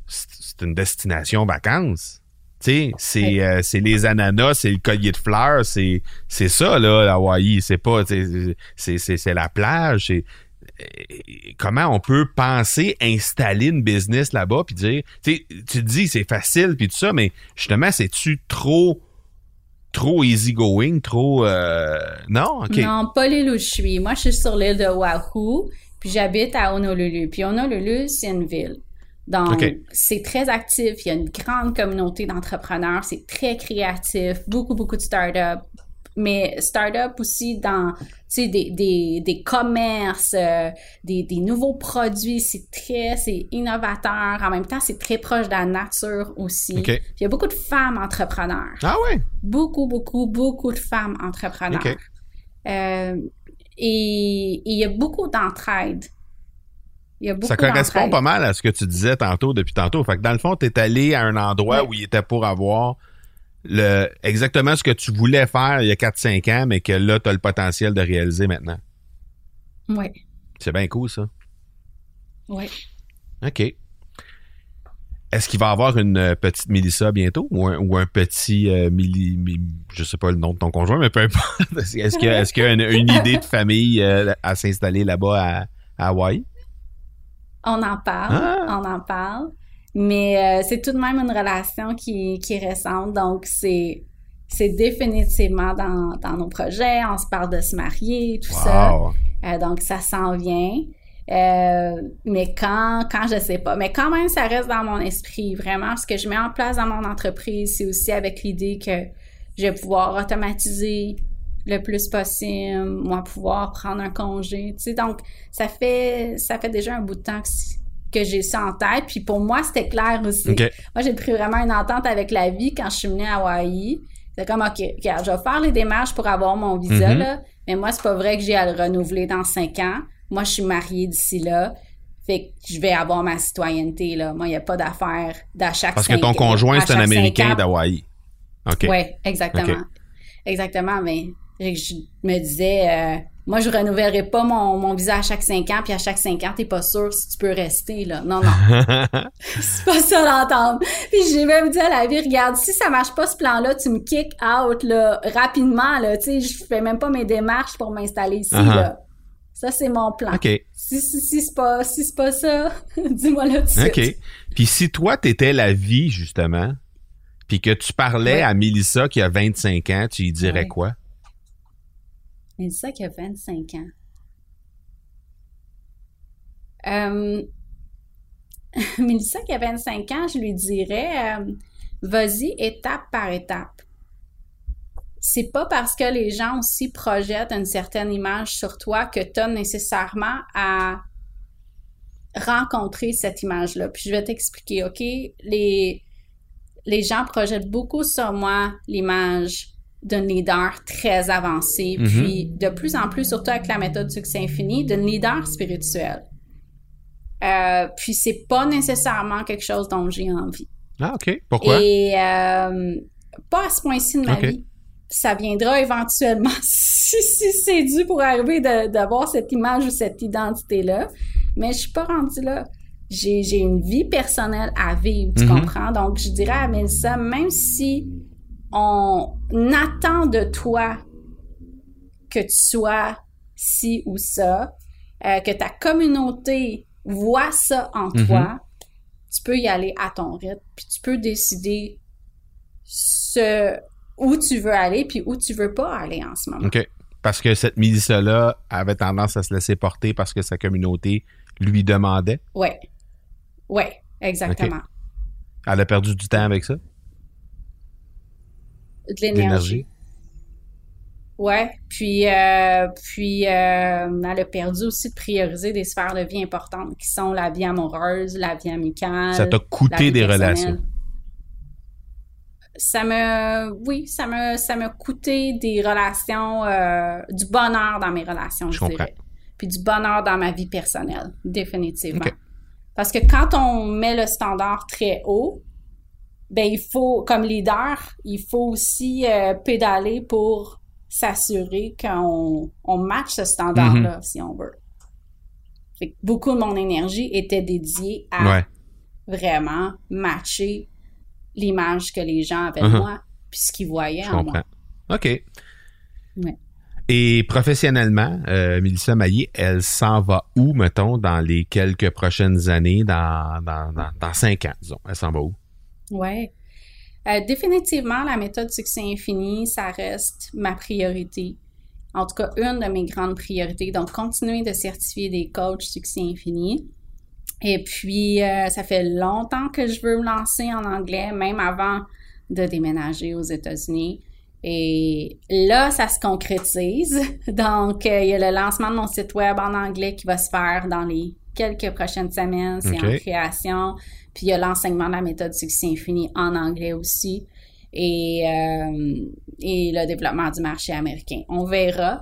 une destination vacances. Tu sais, c'est, euh, c'est les ananas, c'est le collier de fleurs, c'est, c'est ça, là, Hawaï. C'est pas, c'est, c'est, c'est la plage, c'est, comment on peut penser installer une business là-bas puis dire tu sais, tu te dis c'est facile puis tout ça mais justement c'est-tu trop trop easy going trop euh, non? Ok Non, pas l'île où je suis. Moi, je suis sur l'île de Oahu, puis j'habite à Honolulu. Puis Honolulu, c'est une ville. Donc, c'est très actif. Il y a une grande communauté d'entrepreneurs. C'est très créatif. Beaucoup, beaucoup de startups. Mais startups aussi dans, des, des, des commerces, euh, des, des nouveaux produits. C'est très, c'est innovateur. En même temps, c'est très proche de la nature aussi. Puis il y a beaucoup de femmes entrepreneurs ah ouais? Beaucoup, beaucoup, beaucoup de femmes entrepreneurs. Ok. Euh, et et il y a beaucoup d'entraide. Il y a beaucoup ça correspond pas mal à ce que tu disais tantôt depuis tantôt fait que dans le fond tu es allé à un endroit où il était pour avoir le exactement ce que tu voulais faire il y a 4-5 ans mais que là tu as le potentiel de réaliser maintenant Oui, c'est bien cool ça oui. OK. Est-ce qu'il va y avoir une euh, petite Mélissa bientôt ou un, ou un petit euh, Milli, Mi- je sais pas le nom de ton conjoint, mais peu importe. (laughs) Est-ce qu'il y a, y a une, une idée de famille euh, à s'installer là-bas à, à Hawaï? On en parle, Ah. on en parle. Mais euh, c'est tout de même une relation qui, qui est récente. Donc, c'est c'est définitivement dans, dans nos projets. On se parle de se marier, tout ça. Euh, donc, ça s'en vient. Euh, mais quand, quand je sais pas. Mais quand même, ça reste dans mon esprit. Vraiment, ce que je mets en place dans mon entreprise, c'est aussi avec l'idée que je vais pouvoir automatiser le plus possible, moi pouvoir prendre un congé. Tu sais, donc, ça fait, ça fait déjà un bout de temps que, que j'ai ça en tête. Puis pour moi, c'était clair aussi. Moi, j'ai pris vraiment une entente avec la vie quand je suis venue à Hawaï. C'est comme, OK, regarde, je vais faire les démarches pour avoir mon visa, Mhm. là, mais moi, c'est pas vrai que j'ai à le renouveler dans cinq ans. Moi, je suis mariée d'ici là. Fait que je vais avoir ma citoyenneté, là. Moi, il n'y a pas d'affaire d'à chaque Parce que ton conjoint, c'est un Américain d'Hawaï. OK. Oui, exactement. Exactement, mais je me disais, euh, moi, je renouvellerai pas mon, mon visa à chaque cinq ans, puis à chaque cinq ans, t'es pas sûr si tu peux rester, là. Non, non. (laughs) (laughs) C'est pas ça l'entendre. Puis j'ai même dit à la vie, regarde, si ça marche pas ce plan-là, tu me kick out là, rapidement. Là, tu sais, je fais même pas mes démarches pour m'installer ici. Uh-huh. là. Ça, c'est mon plan. OK. Si, si, si c'est pas, si c'est pas ça, (laughs) dis-moi là tout de suite. OK. Puis si toi, t'étais la vie, justement, puis que tu parlais Ouais. à Mélissa qui a 25 ans, tu lui dirais Ouais. quoi? Mais c'est ça qui a 25 ans. Euh, (laughs) Mélissa qui a 25 ans, je lui dirais, euh, vas-y étape par étape. C'est pas parce que les gens aussi projettent une certaine image sur toi que tu as nécessairement à rencontrer cette image-là. Puis je vais t'expliquer, OK? Les, les gens projettent beaucoup sur moi l'image d'un leader très avancé, Mhm. puis de plus en plus, surtout avec la méthode succès infini, d'un leader spirituel. Euh, puis c'est pas nécessairement quelque chose dont j'ai envie. Ah, OK. Pourquoi? Et euh, pas à ce point-ci de ma vie. Ça viendra éventuellement (laughs) si, si c'est dû pour arriver d'avoir cette image ou cette identité-là. Mais je suis pas rendue là. J'ai j'ai une vie personnelle à vivre, tu Mhm. comprends? Donc, je dirais à Mélissa, même si on attend de toi que tu sois ci ou ça, euh, que ta communauté voit ça en Mhm. toi, tu peux y aller à ton rythme, puis tu peux décider ce où tu veux aller, puis où tu veux pas aller en ce moment. OK. Parce que cette Mélissa-là avait tendance à se laisser porter parce que sa communauté lui demandait? Ouais. Ouais, exactement. Elle a perdu du temps avec ça, De l'énergie. Ouais, puis euh, puis euh, elle a perdu aussi de prioriser des sphères de vie importantes qui sont la vie amoureuse, la vie amicale. Ça t'a coûté des personnelle. relations. ça me, oui, ça me, ça m'a coûté des relations, euh, du bonheur dans mes relations, je, Je comprends. dirais. Puis du bonheur dans ma vie personnelle, définitivement. Parce que quand on met le standard très haut, ben il faut, comme leader, il faut aussi euh, pédaler pour s'assurer qu'on on match ce standard-là, Mm-hmm. si on veut. Fait que beaucoup de mon énergie était dédiée à Ouais. vraiment matcher l'image que les gens avaient de Mhm. moi puis ce qu'ils voyaient Je en comprends. moi. OK. Ouais. Et professionnellement, euh, Mélissa Maillé, elle s'en va où, mettons, dans les quelques prochaines années, dans, dans, dans, dans cinq ans, disons? Elle s'en va où? Ouais. Euh, définitivement, la méthode succès infini, ça reste ma priorité. En tout cas, une de mes grandes priorités. Donc, continuer de certifier des coachs succès infini. Et puis, euh, ça fait longtemps que je veux me lancer en anglais, même avant de déménager aux États-Unis. Et là, ça se concrétise. (laughs) Donc, euh, il y a le lancement de mon site web en anglais qui va se faire dans les quelques prochaines semaines. C'est en création. Puis, il y a l'enseignement de la méthode succès infini en anglais aussi. Et, euh, et le développement du marché américain. On verra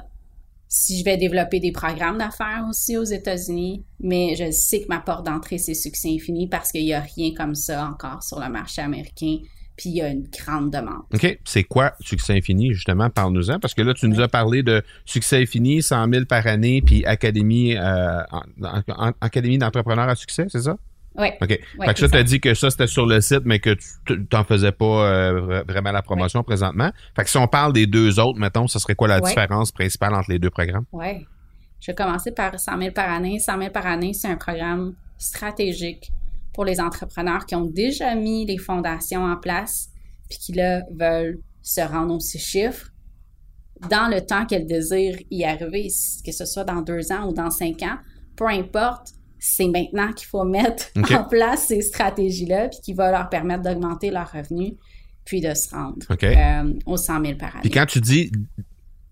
si je vais développer des programmes d'affaires aussi aux États-Unis, mais je sais que ma porte d'entrée, c'est succès infini parce qu'il n'y a rien comme ça encore sur le marché américain, puis il y a une grande demande. OK. C'est quoi Succès Infini, justement? Parle-nous-en. Parce que là, tu nous as parlé de Succès Infini, 100 000 par année, puis Académie, euh, en- en- Académie d'entrepreneurs à succès, c'est ça? Oui. OK. Ouais, fait que ça, tu as dit que ça, c'était sur le site, mais que tu t'en faisais pas euh, vra- vraiment la promotion présentement. Fait que si on parle des deux autres, mettons, ce serait quoi la Ouais. différence principale entre les deux programmes? Oui. Je vais commencer par 100 000 par année. 100 000 par année, c'est un programme stratégique pour les entrepreneurs qui ont déjà mis les fondations en place puis qui, là, veulent se rendre aux six chiffres dans le temps qu'elles désirent y arriver, que ce soit dans deux ans ou dans cinq ans. Peu importe, c'est maintenant qu'il faut mettre (laughs) en place ces stratégies-là puis qui va leur permettre d'augmenter leurs revenus puis de se rendre euh, aux 100 000 par année. Puis quand tu dis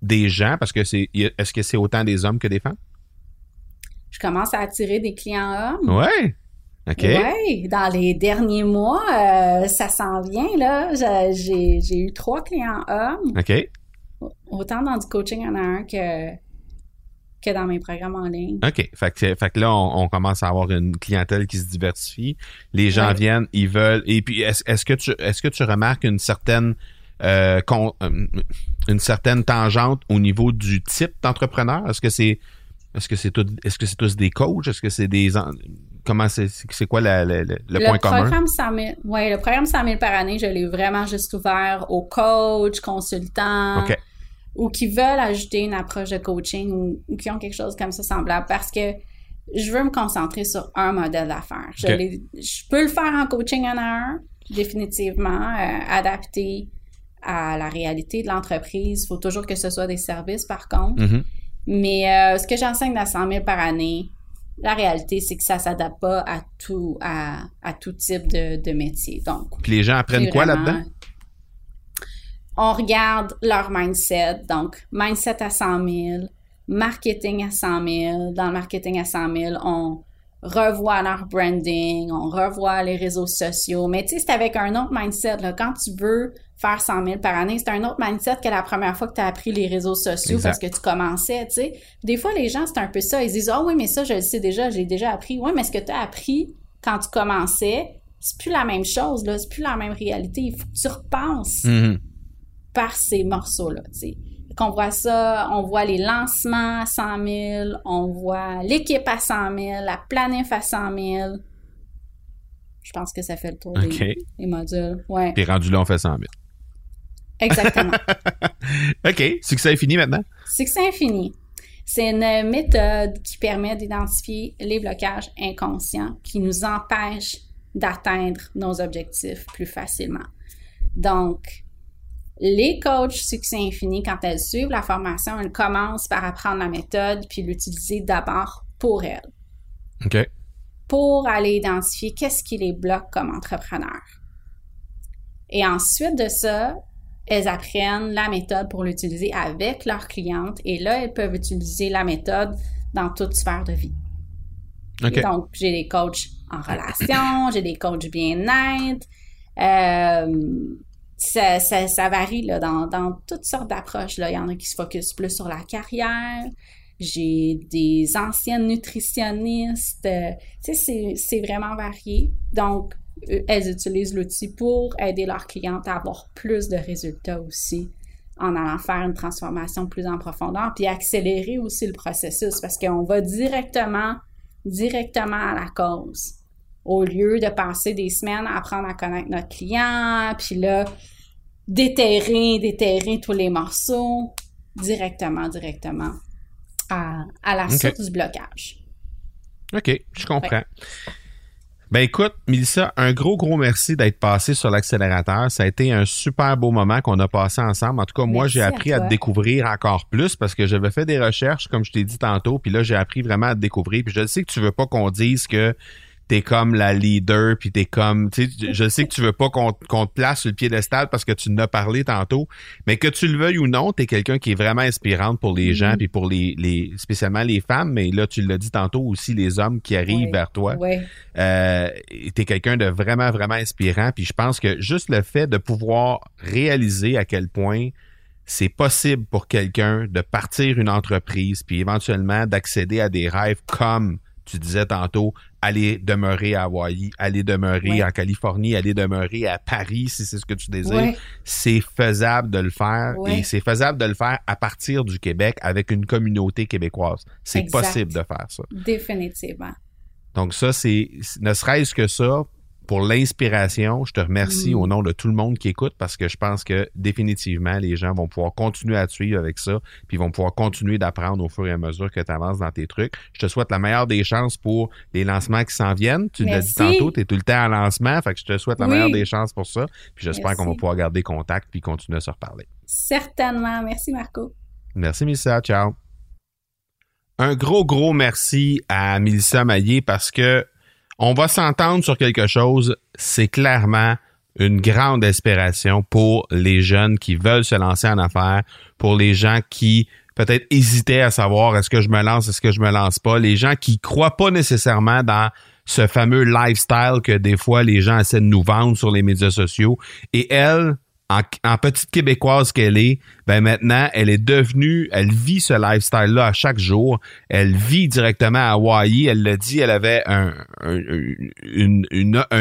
des gens, parce que c'est, a- est-ce que c'est autant des hommes que des femmes? Je commence à attirer des clients hommes. Ouais. OK. Oui, dans les derniers mois, euh, ça s'en vient, là. J'ai- J'ai eu trois clients hommes, OK. autant dans du coaching en un que, que dans mes programmes en ligne. OK. Fait que, fait que là, on, on commence à avoir une clientèle qui se diversifie. Les gens Ouais. viennent, ils veulent. Et puis, est-ce, que tu est-ce que tu remarques une certaine euh, con- euh, une certaine tangente au niveau du type d'entrepreneur? Est-ce que c'est est-ce que c'est tout, est-ce que c'est tous des coachs? Est-ce que c'est des en- comment c'est quoi la- la- la- le, point commun? programme 100 000, ouais, le programme 100 000 par année, je l'ai vraiment juste ouvert aux coachs, consultants, OK. Ou qui veulent ajouter une approche de coaching ou, ou qui ont quelque chose comme ça semblable parce que je veux me concentrer sur un modèle d'affaires. Je, peux le faire en coaching en un, définitivement, euh, adapté à la réalité de l'entreprise. Il faut toujours que ce soit des services, par contre. Mhm. Mais euh, ce que j'enseigne à 100 000 par année, la réalité, c'est que ça s'adapte pas à tout, à, à tout type de, de métier. Donc, Puis les gens apprennent quoi là-dedans? On regarde leur mindset. Donc, mindset à 100 000, marketing à 100 000. Dans le marketing à 100 000, on revoit leur branding, on revoit les réseaux sociaux. Mais tu sais, c'est avec un autre mindset. Là. Quand tu veux faire 100 000 par année, c'est un autre mindset que la première fois que tu as appris les réseaux sociaux Exact. parce que tu commençais, tu sais. Des fois, les gens, c'est un peu ça. Ils disent, ah oui, mais ça, je le sais déjà, j'ai déjà appris. Oui, mais ce que tu as appris quand tu commençais, c'est plus la même chose, là. C'est plus la même réalité. Il faut que tu repenses Mhm. Par ces morceaux-là. Qu'on voit ça, on voit les lancements à 100 000, on voit l'équipe à 100 000, la planif à 100 000. Je pense que ça fait le tour des, modules. Ouais, Puis rendu là, on fait 100 000. exactement. (laughs) OK. Succès est fini maintenant? Succès infini. C'est une méthode qui permet d'identifier les blocages inconscients qui nous empêchent d'atteindre nos objectifs plus facilement. Donc, les coachs succès infini, quand elles suivent la formation, elles commencent par apprendre la méthode puis l'utiliser d'abord pour elles, OK. pour aller identifier qu'est-ce qui les bloque comme entrepreneur. Et ensuite de ça, elles apprennent la méthode pour l'utiliser avec leurs clientes et là, elles peuvent utiliser la méthode dans toute sphère de vie. OK. Donc, j'ai des coachs en relation, j'ai des coachs bien-être, euh, ça, ça, ça varie là, dans, dans toutes sortes d'approches. Il y en a qui se focusent plus sur la carrière. J'ai des anciennes nutritionnistes. Euh, c'est vraiment varié. Donc, elles utilisent l'outil pour aider leurs clientes à avoir plus de résultats aussi en allant faire une transformation plus en profondeur, puis accélérer aussi le processus parce qu'on va directement, directement à la cause au lieu de passer des semaines à apprendre à connaître notre client, puis là, déterrer, déterrer tous les morceaux directement, directement à, la source du blocage. OK, je comprends. Ben écoute, Mélissa, un gros, gros merci d'être passé sur l'accélérateur. Ça a été un super beau moment qu'on a passé ensemble. En tout cas, moi, j'ai appris à, te découvrir encore plus parce que j'avais fait des recherches, comme je t'ai dit tantôt, puis là, j'ai appris vraiment à te découvrir. Puis je sais que tu veux pas qu'on dise que t'es comme la leader, puis t'es comme, tu sais, je sais que tu veux pas qu'on te place sur le piédestal parce que tu en as parlé tantôt, mais que tu le veuilles ou non, t'es quelqu'un qui est vraiment inspirante pour les gens, mm-hmm. puis pour les, les, spécialement les femmes, mais là, tu l'as dit tantôt aussi, les hommes qui arrivent vers toi. Ouais. Euh, t'es quelqu'un de vraiment, vraiment inspirant, puis je pense que juste le fait de pouvoir réaliser à quel point c'est possible pour quelqu'un de partir une entreprise, puis éventuellement d'accéder à des rêves comme tu disais tantôt, aller demeurer à Hawaï, aller demeurer en Californie, aller demeurer à Paris si c'est ce que tu désires. C'est faisable de le faire et c'est faisable de le faire à partir du Québec avec une communauté québécoise. C'est possible de faire ça. Définitivement. Donc ça, c'est ne serait-ce que ça, pour l'inspiration. Je te remercie mm. au nom de tout le monde qui écoute parce que je pense que définitivement, les gens vont pouvoir continuer à te suivre avec ça, puis vont pouvoir continuer d'apprendre au fur et à mesure que tu avances dans tes trucs. Je te souhaite la meilleure des chances pour les lancements qui s'en viennent. Tu l'as dit tantôt, tu es tout le temps en lancement, fait que je te souhaite la meilleure des chances pour ça. Puis j'espère qu'on va pouvoir garder contact puis continuer à se reparler. Certainement. Merci Marco. Merci Mélissa. Ciao. Un gros, gros merci à Mélissa Maillé parce que on va s'entendre sur quelque chose. C'est clairement une grande inspiration pour les jeunes qui veulent se lancer en affaires, pour les gens qui peut-être hésitaient à savoir est-ce que je me lance, est-ce que je me lance pas, les gens qui croient pas nécessairement dans ce fameux lifestyle que des fois les gens essaient de nous vendre sur les médias sociaux. Et elle, en, petite québécoise qu'elle est, ben maintenant, elle est devenue, elle vit ce lifestyle-là à chaque jour. Elle vit directement à Hawaii. Elle l'a dit, elle avait un,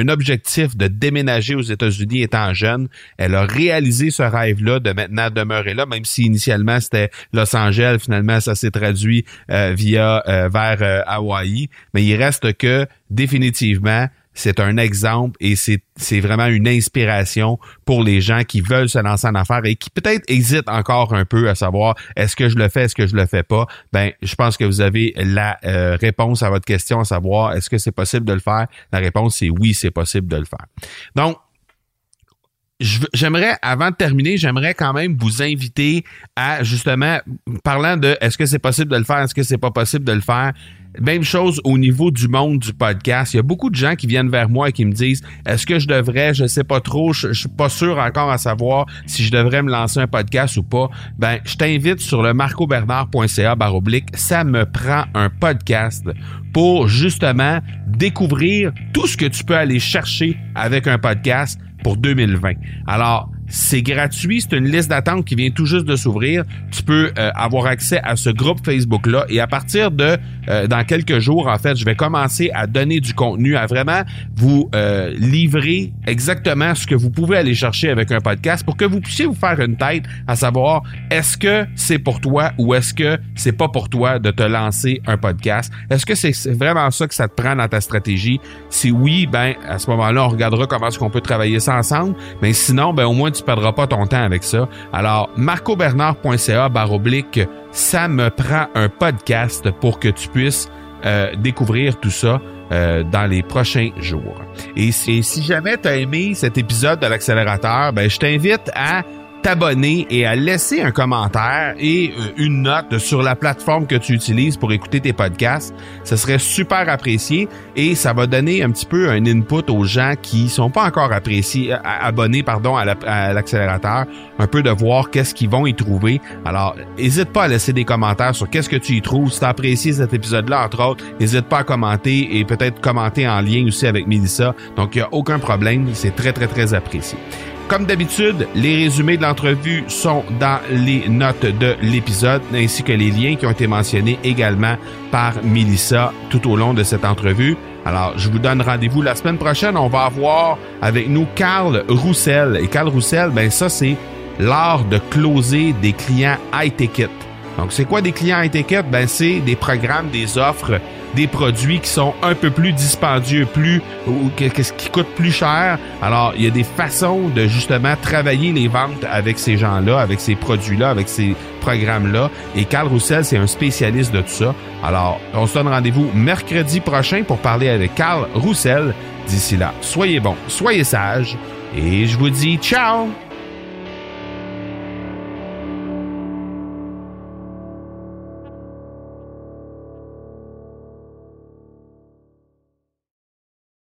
objectif de déménager aux États-Unis étant jeune. Elle a réalisé ce rêve-là de maintenant demeurer là, même si initialement c'était Los Angeles. Finalement, ça s'est traduit euh, euh, vers euh, Hawaï. Mais il reste que définitivement, c'est un exemple et c'est, vraiment une inspiration pour les gens qui veulent se lancer en affaires et qui peut-être hésitent encore un peu à savoir est-ce que je le fais, est-ce que je le fais pas? Ben, je pense que vous avez la euh, réponse à votre question, à savoir est-ce que c'est possible de le faire? La réponse c'est oui, c'est possible de le faire. Donc j'aimerais, avant de terminer, j'aimerais quand même vous inviter à justement, parlant de est-ce que c'est possible de le faire, est-ce que c'est pas possible de le faire, même chose au niveau du monde du podcast. Il y a beaucoup de gens qui viennent vers moi et qui me disent est-ce que je devrais, je sais pas trop, je, suis pas sûr encore à savoir si je devrais me lancer un podcast ou pas. Ben, je t'invite sur le marcobernard.ca baroblique. Ça me prend un podcast pour justement découvrir tout ce que tu peux aller chercher avec un podcast pour 2020. Alors, c'est gratuit, c'est une liste d'attente qui vient tout juste de s'ouvrir. Tu peux euh, avoir accès à ce groupe Facebook-là et à partir de euh, dans quelques jours, en fait, je vais commencer à donner du contenu, à vraiment vous euh, livrer exactement ce que vous pouvez aller chercher avec un podcast pour que vous puissiez vous faire une tête à savoir est-ce que c'est pour toi ou est-ce que c'est pas pour toi de te lancer un podcast? Est-ce que c'est vraiment ça que ça te prend dans ta stratégie? Si oui, ben à ce moment-là, on regardera comment est-ce qu'on peut travailler ça ensemble. Mais sinon, ben au moins tu perdras pas ton temps avec ça. Alors, marcobernard.ca baroblique, ça me prend un podcast pour que tu puisses euh, découvrir tout ça euh, dans les prochains jours. Et si, jamais tu as aimé cet épisode de l'accélérateur, ben je t'invite à t'abonner et à laisser un commentaire et euh, une note sur la plateforme que tu utilises pour écouter tes podcasts. Ce serait super apprécié et ça va donner un petit peu un input aux gens qui sont pas encore appréciés, euh, abonnés pardon, à l'accélérateur, un peu de voir qu'est-ce qu'ils vont y trouver. Alors, n'hésite pas à laisser des commentaires sur qu'est-ce que tu y trouves. Si tu as apprécié cet épisode-là, entre autres, n'hésite pas à commenter et peut-être commenter en lien aussi avec Melissa. Donc, il n'y a aucun problème. C'est très, très, très apprécié. Comme d'habitude, les résumés de l'entrevue sont dans les notes de l'épisode, ainsi que les liens qui ont été mentionnés également par Melissa tout au long de cette entrevue. Alors, je vous donne rendez-vous la semaine prochaine. On va avoir avec nous Carl Roussel. Et Carl Roussel, ben ça, c'est l'art de closer des clients high ticket. Donc, c'est quoi des clients high ticket? Ben, c'est des programmes, des offres des produits qui sont un peu plus dispendieux, plus ou qu'est-ce qui coûte plus cher. Alors, il y a des façons de justement travailler les ventes avec ces gens-là, avec ces produits-là, avec ces programmes-là. Et Carl Roussel, c'est un spécialiste de tout ça. Alors, on se donne rendez-vous mercredi prochain pour parler avec Carl Roussel. D'ici là, soyez bons, soyez sages et je vous dis ciao!